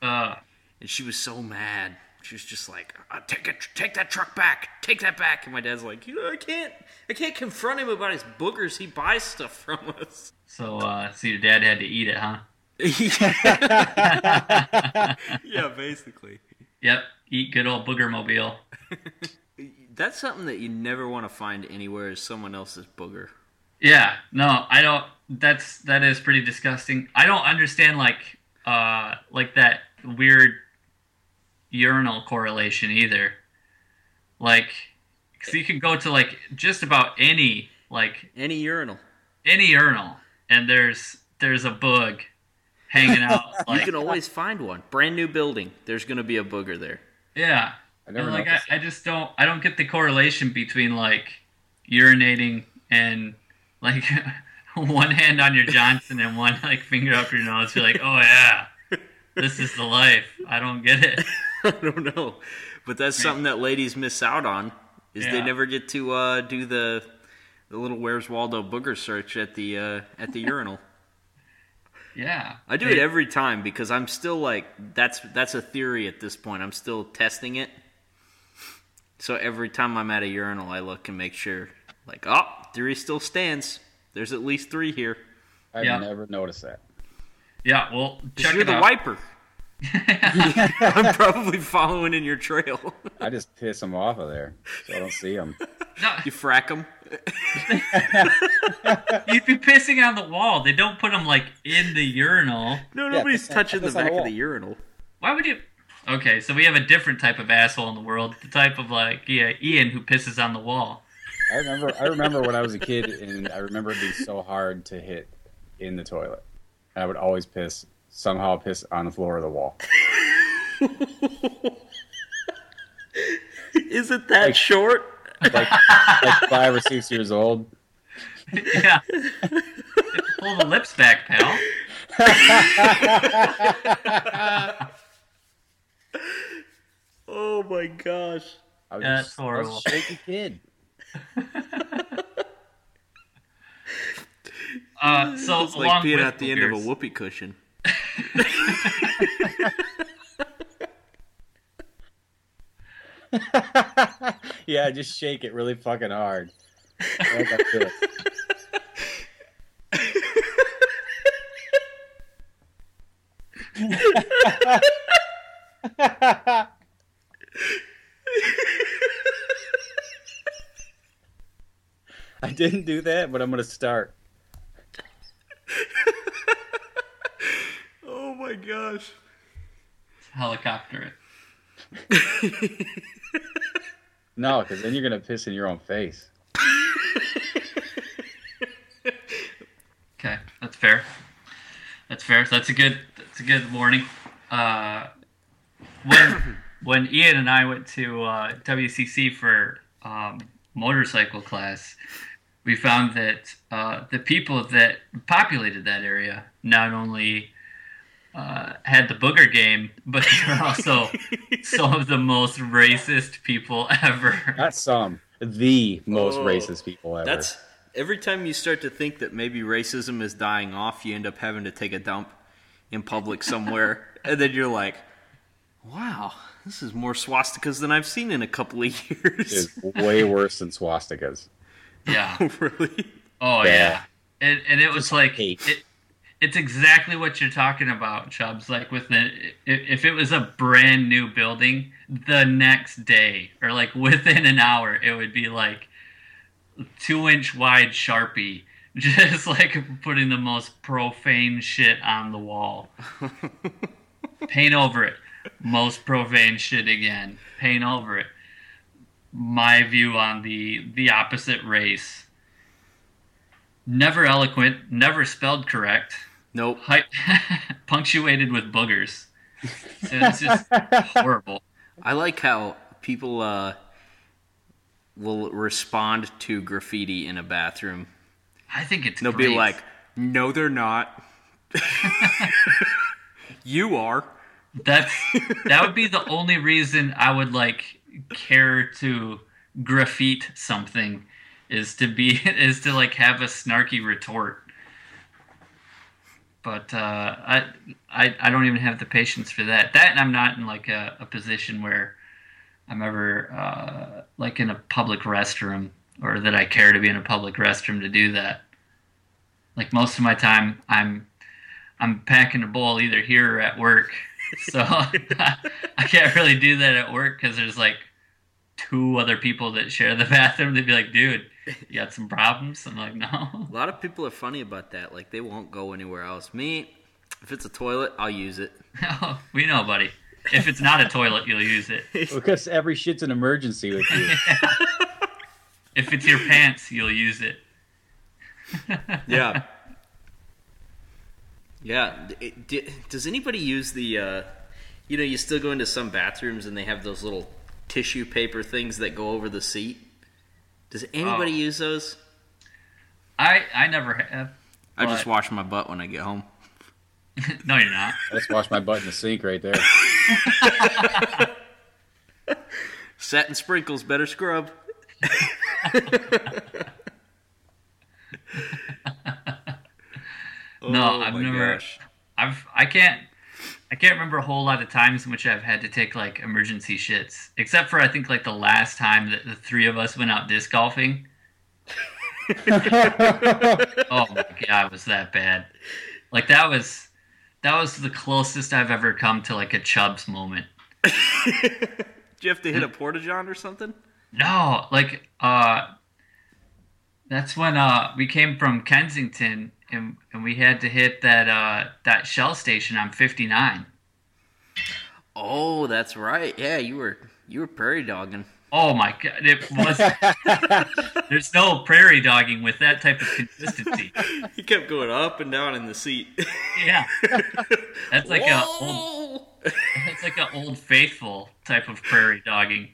uh, And she was so mad. She was just like, uh, "Take it, take that truck back, take that back." And my dad's like, "You know, I can't, I can't confront him about his boogers. He buys stuff from us." so uh, so your dad had to eat it, huh? yeah, basically. Yep, eat good old booger mobile. That's something that you never want to find anywhere is someone else's booger. Yeah, no, I don't. That's that is pretty disgusting. I don't understand like uh like that weird urinal correlation either. Like, cause you can go to like just about any like Any urinal, any urinal, and there's there's a bug hanging out. you can always find one. Brand new building, there's gonna be a booger there. yeah, I never and like I, I just don't I don't get the correlation between like urinating and like one hand on your Johnson and one like finger up your nose. You're like, oh yeah, this is the life. I don't get it. I don't know, but that's something that ladies miss out on. Is they never get to uh, do the the little Where's Waldo booger search at the uh, at the urinal. Yeah, I do it every time because I'm still like that's that's a theory at this point. I'm still testing it. So every time I'm at a urinal, I look and make sure, like, oh, theory still stands. There's at least three here. I've Yeah. never noticed that. Yeah, well, check you're it the out. wiper. I'm probably following in your trail. I just piss them off of there, so I don't see them. No, you frack them. you'd be pissing on the wall. They don't put them like in the urinal. No, nobody's piss on- touching the back the of the urinal. Why would you? Okay, so we have a different type of asshole in the world. The type of like yeah, Ian who pisses on the wall. I remember. I remember when I was a kid, and I remember it being so hard to hit in the toilet. And I would always piss somehow piss on the floor of the wall. Is it that short? Like, like five or six years old. yeah. Pull the lips back, pal. Oh my gosh. I was, That's just, I was horrible. a shaky kid. Uh, so It's like along being at the end of a whoopee cushion. Yeah, just shake it really fucking hard. I didn't do that, but I'm gonna start. My gosh. helicopter it. No, because then you're gonna piss in your own face. Okay, that's fair. That's fair. So that's a good. That's a good warning. Uh, when when Ian and I went to uh, WCC for um, motorcycle class, we found that uh, the people that populated that area not only uh, had the booger game, but they're also some of the most racist people ever. Not some, the most Oh, racist people ever. That's every time you start to think that maybe racism is dying off, you end up having to take a dump in public somewhere, and then you're like, "Wow, this is more swastikas than I've seen in a couple of years." It's way worse than swastikas. Yeah. really? Oh Yeah. yeah, and and it was like hate. it, it's exactly what you're talking about, Chubbs. Like with the if, it was a brand new building, the next day or like within an hour, it would be like two inch wide sharpie, just like putting the most profane shit on the wall. Paint over it. Most profane shit again. Paint over it. My view on the the opposite race never eloquent, never spelled correct, Nope. Hi- punctuated with boogers. It's just horrible. I like how people uh, will respond to graffiti in a bathroom. I think it's They'll great. be like, "No, they're not. you are." that's that would be the only reason I would like care to graffiti something is to be is to like have a snarky retort. But uh, I, I I don't even have the patience for that. That and I'm not in like a, a position where I'm ever uh, like in a public restroom or that I care to be in a public restroom to do that. Like most of my time, I'm I'm packing a bowl either here or at work, so I can't really do that at work because there's like two other people that share the bathroom. They'd be like, "Dude, you got some problems?" I'm like, "No." A lot of people are funny about that. Like they won't go anywhere else. Me, if it's a toilet, I'll use it. we know, buddy. If it's not a toilet, you'll use it. because every shit's an emergency with you. If it's your pants, you'll use it. Yeah. yeah. It- d- does anybody use the? Uh, you know, you still go into some bathrooms and they have those little tissue paper things that go over the seat. Does anybody Oh. use those? I I never have. Uh, I just wash my butt when I get home. no, you're not. I just wash my butt in the sink right there. Satin sprinkles, better scrub. No, Oh I've my never. gosh. I've I can't I can't remember a whole lot of times in which I've had to take like emergency shits, except for I think like the last time that the three of us went out disc golfing. Oh my god, was that bad? Like that was that was the closest I've ever come to like a Chubbs moment. Did you have to hit a porta john or something? No, like uh that's when uh we came from Kensington and and we had to hit that uh that shell station on 59. Oh, that's right. Yeah, you were you were prairie dogging. Oh my god, it was. there's no prairie dogging with that type of consistency. He kept going up and down in the seat. Yeah, that's like a old, that's like an old faithful type of prairie dogging.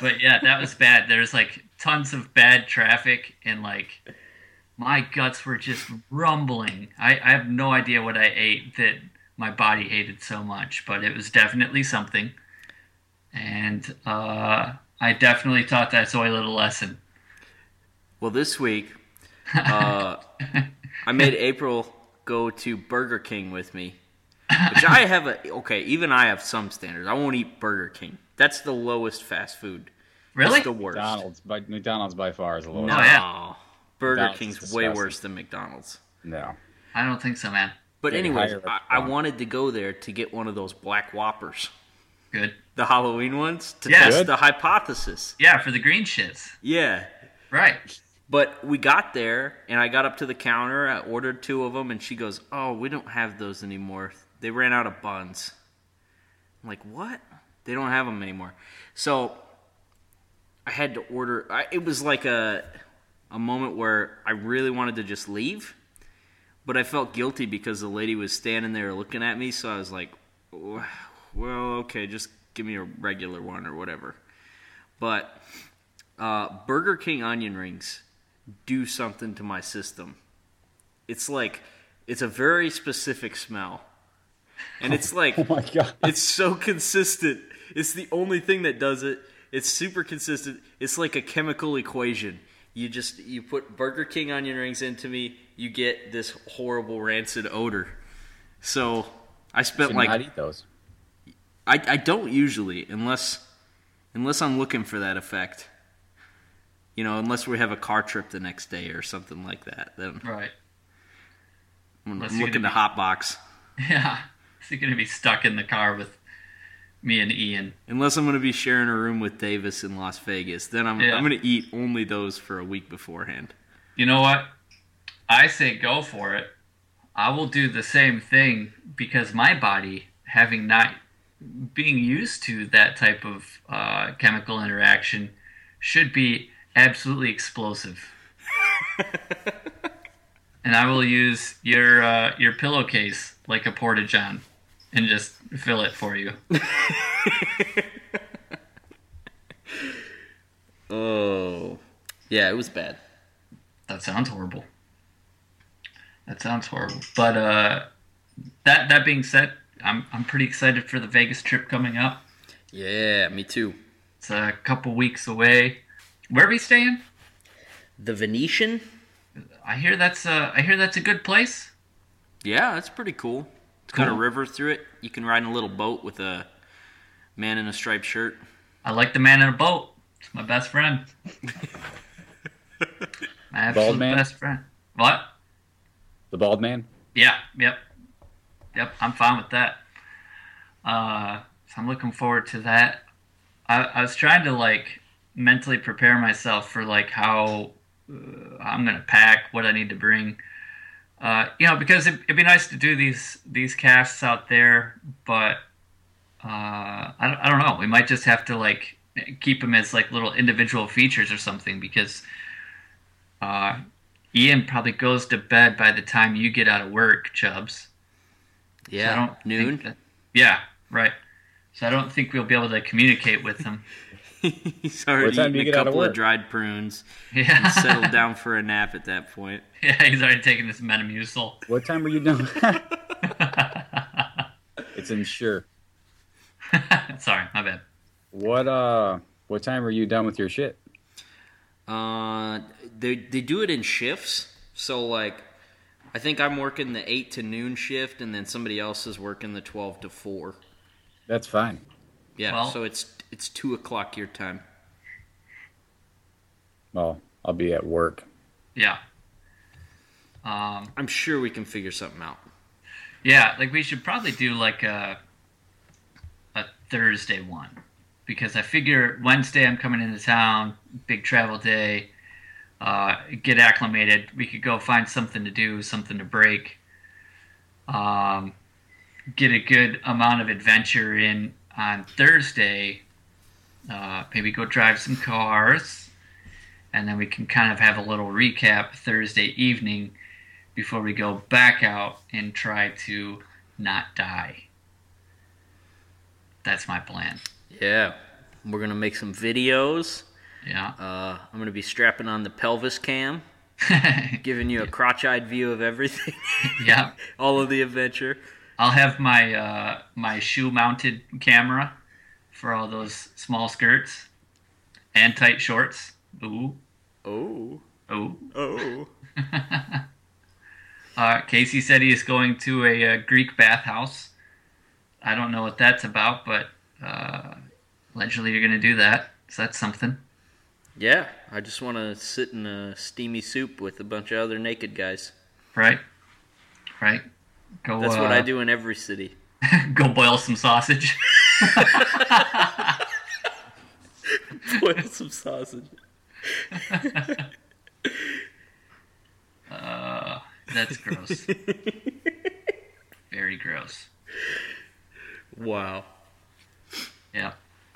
But yeah, that was bad. There's like tons of bad traffic and like my guts were just rumbling. I, I have no idea what I ate that my body hated so much, but it was definitely something. And uh, I definitely taught that toilet a little lesson. Well, this week, uh, I made April go to Burger King with me, which I have a okay. Even I have some standards. I won't eat Burger King. That's the lowest fast food. Really? It's the worst. McDonald's, by McDonald's by far is the lowest. No, Oh, yeah. Burger King's is way worse than McDonald's. No. I don't think so, man. But They anyways, hire I, a I wanted to go there to get one of those black whoppers, Good. the Halloween ones, to Yeah. test Good. the hypothesis. Yeah, for the green shits. Yeah, Right. But we got there, and I got up to the counter. I ordered two of them, and she goes, "Oh, we don't have those anymore. They ran out of buns." I'm like, "What? They don't have them anymore." So I had to order. I, it was like a a moment where I really wanted to just leave, but I felt guilty because the lady was standing there looking at me. So I was like, "Well, okay, just give me a regular one or whatever." But uh, Burger King onion rings do something to my system. It's like it's a very specific smell, and it's like Oh my god. it's so consistent. It's the only thing that does it. It's super consistent. It's like a chemical equation. You just you put Burger King onion rings into me, you get this horrible rancid odor. So I spent Should like not eat those. I, I don't usually unless unless I'm looking for that effect. You know, unless we have a car trip the next day or something like that. Then Right. I'm, Unless I'm you're looking to gonna hotbox. Yeah. Is he going to be stuck in the car with me and Ian? Unless I'm going to be sharing a room with Davis in Las Vegas, then I'm Yeah. I'm going to eat only those for a week beforehand. You know what? I say go for it. I will do the same thing because my body, having not being used to that type of uh, chemical interaction, should be absolutely explosive. and I will use your uh, your pillowcase like a porta john and just fill it for you. Oh, yeah, it was bad. That sounds horrible. That sounds horrible. But uh, that that being said, I'm I'm pretty excited for the Vegas trip coming up. Yeah, me too. It's a couple weeks away. Where are we staying? The Venetian. I hear that's a, I hear that's a good place. Yeah, that's pretty cool. It's got a river through it. You can ride in a little boat with a man in a striped shirt. I like the man in a boat. It's my best friend. my absolute man? best friend. What? The bald man? Yeah, yep. Yep, I'm fine with that. Uh, so I'm looking forward to that. I, I was trying to like mentally prepare myself for like how uh, I'm gonna pack, what I need to bring. Uh, you know, because it, it'd be nice to do these these casts out there, but uh, I, don't- I don't know. We might just have to like keep them as like little individual features or something because uh, Ian probably goes to bed by the time you get out of work, Chubbs. So I Yeah, don't think noon. that- yeah, right. So I don't think we'll be able to communicate with him. He's already What time do eaten a get out of couple of dried prunes Yeah, and settled down for a nap at that point. yeah, he's already taken this Metamucil. What time are you done? it's Ensure. Sorry, my bad. What uh what time are you done with your shit? Uh, they they do it in shifts. So like, I think I'm working the eight to noon shift, and then somebody else is working the twelve to four. That's fine. Yeah, Well- so it's it's two o'clock your time. Well, I'll be at work. Yeah. Um, I'm sure we can figure something out. yeah, like we should probably do like a a Thursday one because I figure Wednesday I'm coming into town, big travel day. Uh, get acclimated. We could go find something to do, something to break. Um, get a good amount of adventure in on Thursday. Uh, maybe go drive some cars, and then we can kind of have a little recap Thursday evening before we go back out and try to not die. That's my plan. Yeah. We're gonna make some videos. Yeah. Uh, I'm gonna be strapping on the pelvis cam, giving you a crotch-eyed view of everything, yeah. all of the adventure. I'll have my uh, my shoe mounted camera for all those small skirts and tight shorts. Ooh, Oh, ooh. oh. Uh, Casey said he is going to a, uh Greek bathhouse. I don't know what that's about, but uh, allegedly you're going to do that. So that's something. Yeah, I just want to sit in a steamy soup with a bunch of other naked guys. Right? Right? Go, That's uh, what I do in every city. go boil some sausage. Boil some sausage. Uh, that's gross. Very gross. Wow. Yeah.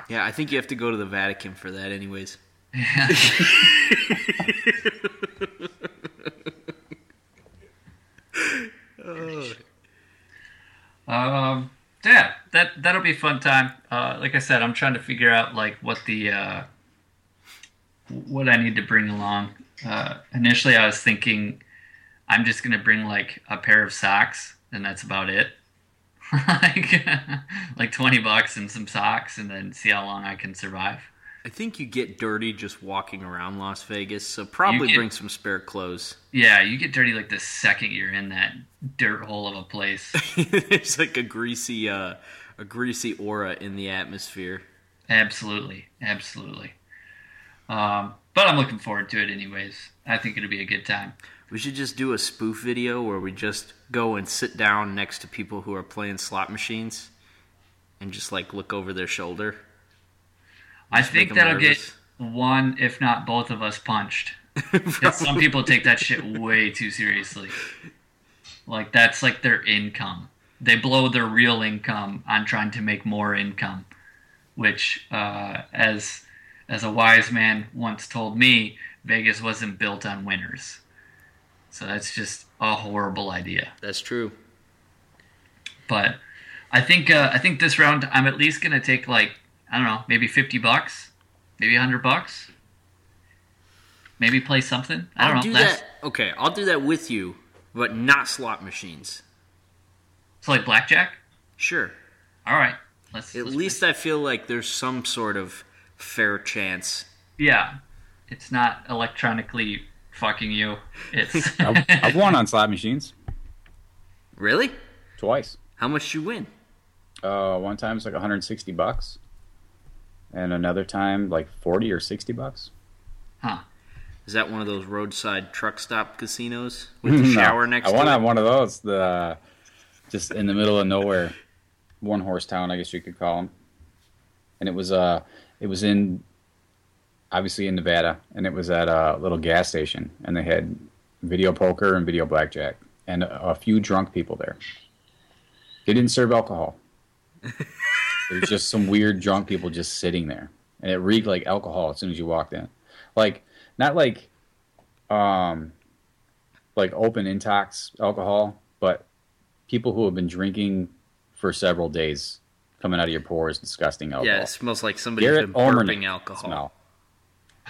Yeah, I think you have to go to the Vatican for that, anyways. Um, yeah, that that'll be fun time. Uh, like I said, I'm trying to figure out like what the uh, what I need to bring along. Uh, initially, I was thinking I'm just gonna bring like a pair of socks, and that's about it. like like twenty bucks and some socks, and then see how long I can survive. I think you get dirty just walking around Las Vegas, so probably get- bring some spare clothes. Yeah, you get dirty like the second you're in that dirt hole of a place. There's like a greasy, uh, a greasy aura in the atmosphere. Absolutely, absolutely. Um, but I'm looking forward to it anyways. I think it'll be a good time. We should just do a spoof video where we just go and sit down next to people who are playing slot machines, and just like look over their shoulder. I Just make think 'em that'll nervous. get one, if not both of us punched. 'Cause some people take that shit way too seriously. Like that's like their income. They blow their real income on trying to make more income, which, uh, as as a wise man once told me, Vegas wasn't built on winners. So that's just a horrible idea. That's true. But I think uh, I think this round I'm at least gonna take like I don't know maybe fifty bucks, maybe hundred bucks, maybe play something. I don't I'll know. do that. Okay, I'll do that with you, but not slot machines. so like blackjack. Sure. All right, let's At let's least I feel like there's some sort of fair chance. yeah, it's not electronically fucking you. It's I've, I've won on slot machines Really? twice. How much you win? Uh, one time it's like 160 bucks, and another time like 40 or 60 bucks. huh. Is that one of those roadside truck stop casinos with the shower next I to it? on one of those. The uh, just in the middle of nowhere, one horse town, I guess you could call them. And it was uh, it was in obviously in Nevada, and it was at a little gas station, and they had video poker and video blackjack, and a, a few drunk people there. They didn't serve alcohol. There was just some weird drunk people just sitting there, and it reeked like alcohol as soon as you walked in. Like not like um like open intox alcohol, but people who have been drinking for several days coming out of your pores, disgusting alcohol. Yeah, it smells like somebody's Garrett been Ulmerman burping alcohol. smell.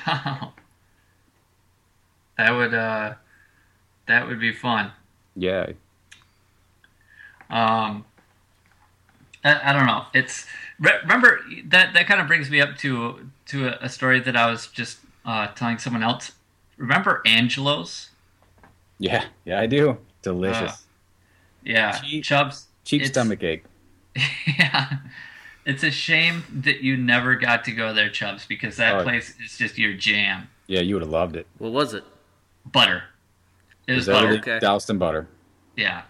that would uh, that would be fun. Yeah, Um, I, I don't know. It's re- remember that that kind of brings me up to to a, a story that I was just uh, telling someone else. Remember Angelo's? yeah, yeah. I do. Delicious. Uh, Yeah, Cheap- Chubbs. Cheap it's- stomach ache. Yeah, it's a shame that you never got to go there, Chubbs, because that Oh. place is just your jam. Yeah, you would have loved it. What was it? Butter. It was Is butter. everything okay. doused in butter. Yeah.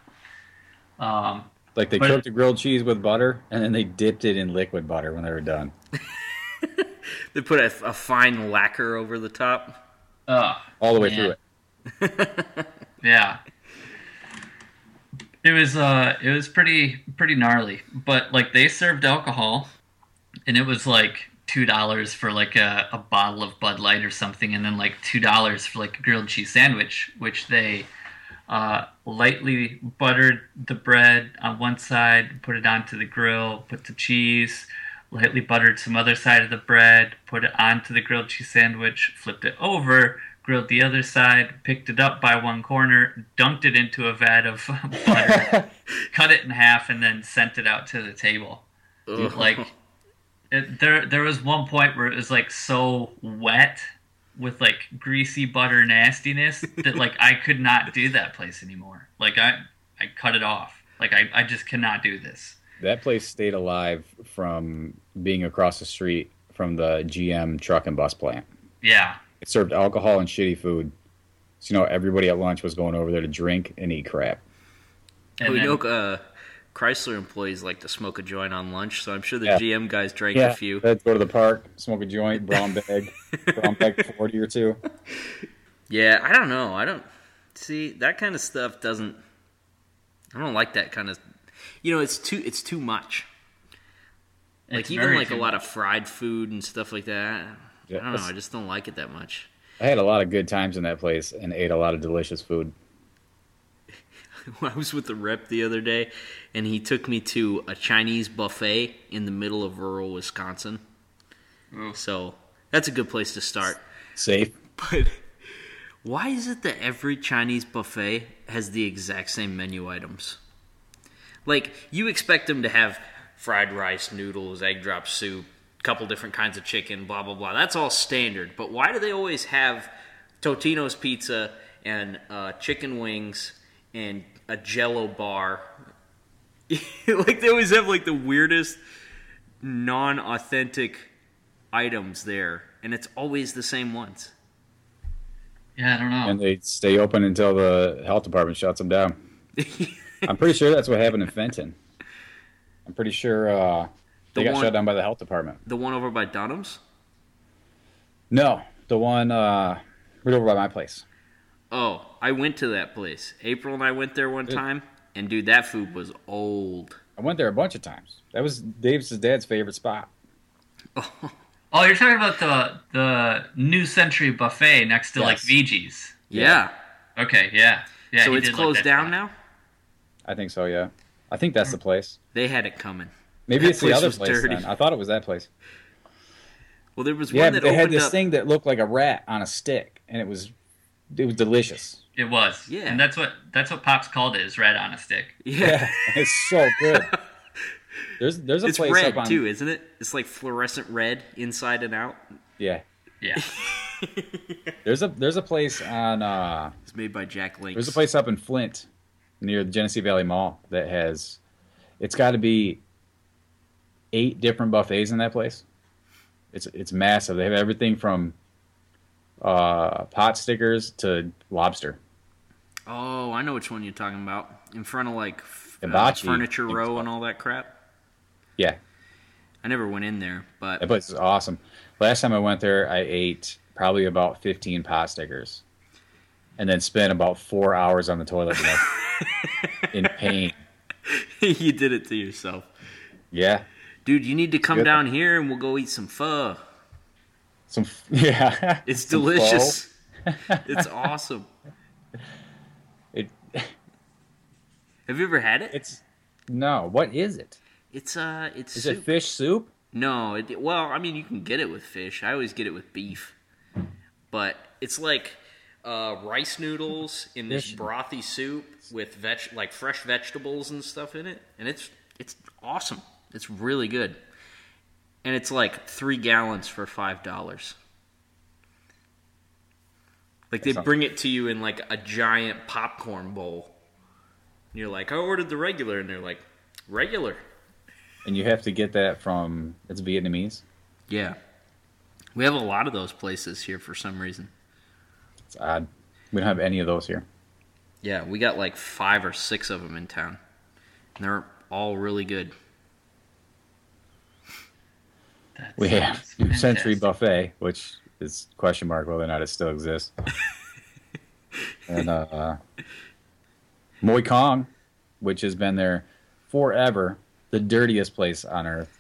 Um, Like they But- cooked the grilled cheese with butter, and then they dipped it in liquid butter when they were done. They put a, a fine lacquer over the top. uh, All the way Yeah. through it. Yeah. It was uh it was pretty pretty gnarly. But like they served alcohol and it was like two dollars for like a, a bottle of Bud Light or something, and then like two dollars for like a grilled cheese sandwich, which they uh, lightly buttered the bread on one side, put it onto the grill, put the cheese, lightly buttered some other side of the bread, put it onto the grilled cheese sandwich, flipped it over, grilled the other side, picked it up by one corner, dunked it into a vat of butter, cut it in half, and then sent it out to the table. Like it, there, there was one point where it was like so wet with like greasy butter nastiness that like I could not do that place anymore. Like I, I cut it off. Like I, I just cannot do this. That place stayed alive from being across the street from the GM truck and bus plant. Yeah, It served alcohol and shitty food. So, you know, everybody at lunch was going over there to drink and eat crap. and we then- know uh, Chrysler employees like to smoke a joint on lunch, so I'm sure the Yeah. GM guys drank a few. Let's go to the park, smoke a joint, brown bag, brown bag 40 or two. Yeah, I don't know. I don't see that kind of stuff. Doesn't I don't like that kind of. You know, it's too it's too much. Like it's even like a lot much. of fried food and stuff like that. Yeah, I don't know. I just don't like it that much. I had a lot of good times in that place and ate a lot of delicious food. I was with the rep the other day, and he took me to a Chinese buffet in the middle of rural Wisconsin. Ooh. So that's a good place to start. Safe. But why is it that every Chinese buffet has the exact same menu items? Like you expect them to have fried rice, noodles, egg drop soup, couple different kinds of chicken, blah blah blah. That's all standard. But why do they always have Totino's pizza and uh, chicken wings and a Jello bar? like they always have like the weirdest non-authentic items there, and it's always the same ones. Yeah, I don't know. And they stay open until the health department shuts them down. I'm pretty sure that's what happened in Fenton. I'm pretty sure uh, they The got one- shut down by the health department. The one over by Dunham's? No, the one uh, right over by my place. Oh, I went to that place. April and I went there one time, and dude, that food was old. I went there a bunch of times. That was Dave's dad's favorite spot. oh, you're talking about the the New Century Buffet next to like Yes. VG's. Yeah. Okay, yeah, yeah. so it's did like closed down spot. now? I think so. Yeah, I think that's the place. They had it coming. Maybe That it's the other was place. dirty. Then. I thought it was that place. Well, there was Yeah, one that they had this up. thing that looked like a rat on a stick, and it was it was delicious. It was. Yeah. And that's what that's what Pops called it is red on a stick. Yeah. it's so good. There's there's a It's place red up on too, isn't it? It's like fluorescent red inside and out. yeah. Yeah. There's a there's a place on uh It's made by Jack Link. there's a place up in Flint near the Genesee Valley Mall that has it's got to be eight different buffets in that place. It's it's massive. They have everything from uh pot stickers to lobster. Oh, I know which one you're talking about. In front of like f- uh, Furniture Row and all that crap. Yeah, I never went in there, but that place is awesome. Last time I went there, I ate probably about 15 pot stickers, and then spent about four hours on the toilet in pain. you did it to yourself. Yeah, Dude, you need to come Good. down here and we'll go eat some pho. Some yeah. It's delicious. it's awesome. It Have you ever had it? it's no. What is it? It's uh, it's Is soup. it fish soup? No, it, well, I mean, you can get it with fish. I always get it with beef, but it's like uh, rice noodles in this brothy soup with veg, like fresh vegetables and stuff in it, and it's it's awesome. It's really good, and it's like three gallons for five dollars. Like they bring it to you in like a giant popcorn bowl. And you're like, I ordered the regular, and they're like, regular. And you have to get that from it's Vietnamese. Yeah. We have a lot of those places here for some reason. It's odd. We don't have any of those here. Yeah, we got like five or six of them in town. And they're all really good. That We have sounds Century. Buffet, which is question mark whether or not it still exists. and uh Moy Kong. which has been there forever, the dirtiest place on earth,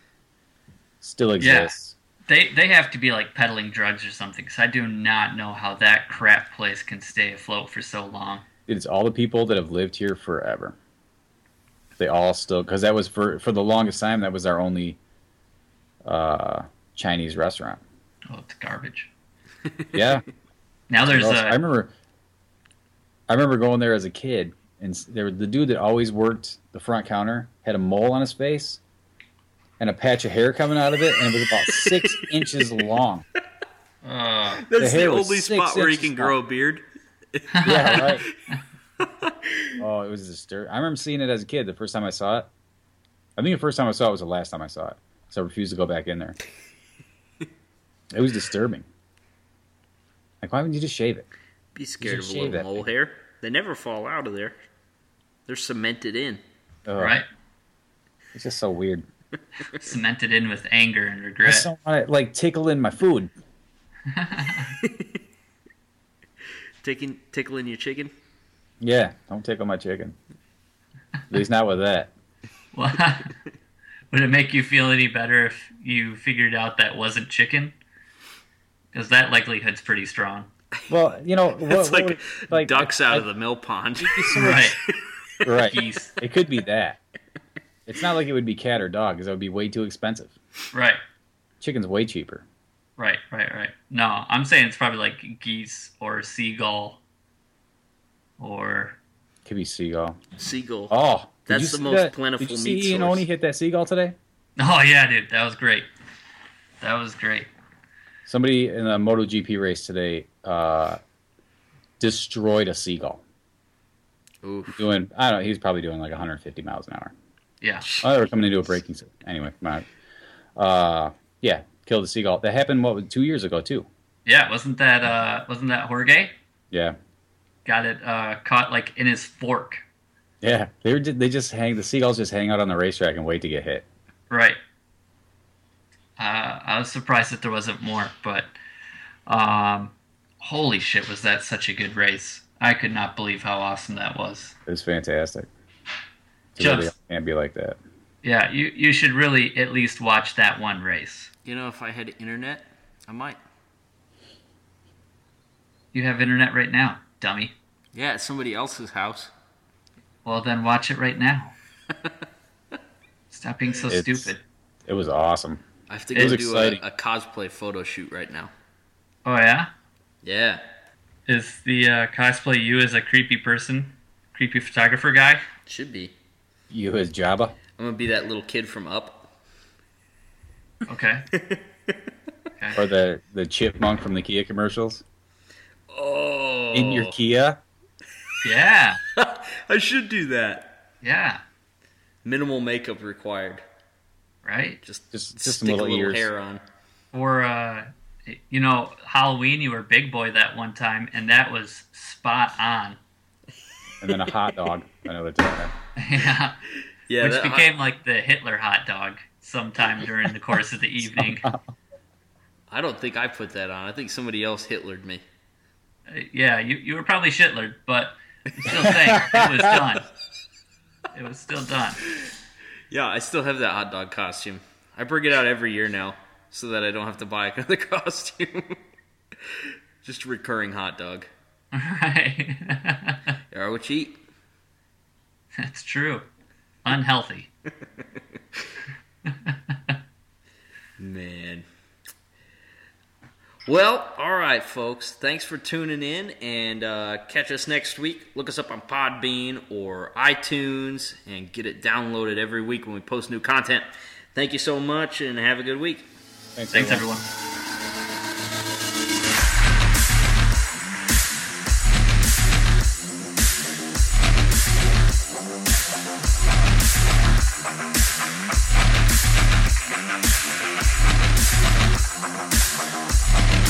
still exists. They they have to be like peddling drugs or something because I do not know how that crap place can stay afloat for so long. It's all the people that have lived here forever. They all still because that was for for the longest time that was our only uh, Chinese restaurant. Oh, it's garbage. Yeah, Now there's Gross. a I remember. I remember going there as a kid, and s- there the dude that always worked the front counter had a mole on his face, and a patch of hair coming out of it, and it was about six inches long. uh, That's The the, only spot where you inches can grow a beard. Yeah, right. oh, it was disturbing. I remember seeing it as a kid. The first time I saw it, I think the first time I saw it was the last time I saw it, so I refused to go back in there. It was disturbing. Like, why wouldn't you just shave it? Be scared of a little mole thing. hair. They never fall out of there. They're cemented in. Ugh, right It's just so weird. cemented in with anger and I regret. just don't want to like tickle in my food. Taking tickling your chicken. Yeah, don't tickle my chicken. At least not with that. Well, Would it make you feel any better if you figured out that wasn't chicken? Because that likelihood's pretty strong. Well, you know, what, It's what like, would- like ducks I- out of the mill pond. Right. right. Geese. It could be that. It's not like it would be cat or dog, because that would be way too expensive. Right. Chicken's way cheaper. Right. Right. Right. No, I'm saying it's probably like geese or seagull or Could be seagull. Seagull. Oh, did That's the most that? plentiful Did you see meat Iannone hit that seagull today? oh yeah, dude, that was great. That was great. Somebody in a MotoGP race today uh, destroyed a seagull. Oof. Doing, I don't know, he's probably doing like 150 miles an hour. Yeah. Oh, they were coming into a braking. s- Anyway, my, uh, yeah, killed a seagull. That happened what two years ago too. Yeah. Wasn't that uh wasn't that Jorge? Yeah, Got it uh caught like in his fork. Yeah. They were, they just hang the seagulls just hang out on the racetrack and wait to get hit. Right. Uh, I was surprised that there wasn't more, but um, holy shit, was that such a good race? I could not believe how awesome that was. It was fantastic. It Just- really can't be like that. Yeah, you you should really at least watch that one race. You know, if I had internet, I might. You have internet right now, dummy. Yeah, at somebody else's house. Well, then watch it right now. Stop being so It's- stupid. It was awesome. I have to It go was do a, a cosplay photo shoot right now. Oh yeah, Yeah. is the uh, cosplay you as a creepy person, creepy photographer guy? Should be. You as Jabba? I'm gonna be that little kid from Up. Okay. or the the chipmunk from the Kia commercials Oh. in your Kia. Yeah, I should do that. yeah, Minimal makeup required. right. Just Just- just stick some little a little hair on. Or uh, you know, Halloween you were Big Boy that one time, and that was spot on. and then a hot dog another time. yeah, Yeah, which that- became like the Hitler hot dog sometime during the course of the evening. Uh, I don't think I put that on. I think somebody else Hitlered me. yeah, you you were probably Shitler, but I'm still saying it was done. It was still done. Yeah, I still have that hot dog costume. I bring it out every year now so that I don't have to buy another costume. Just recurring hot dog. Right. You are what you eat. That's true. Unhealthy. Man. Well, all right, folks. Thanks for tuning in and uh, catch us next week. Look us up on Podbean or iTunes and get it downloaded every week when we post new content. Thank you so much and have a good week. Thanks, Thanks, everyone. everyone.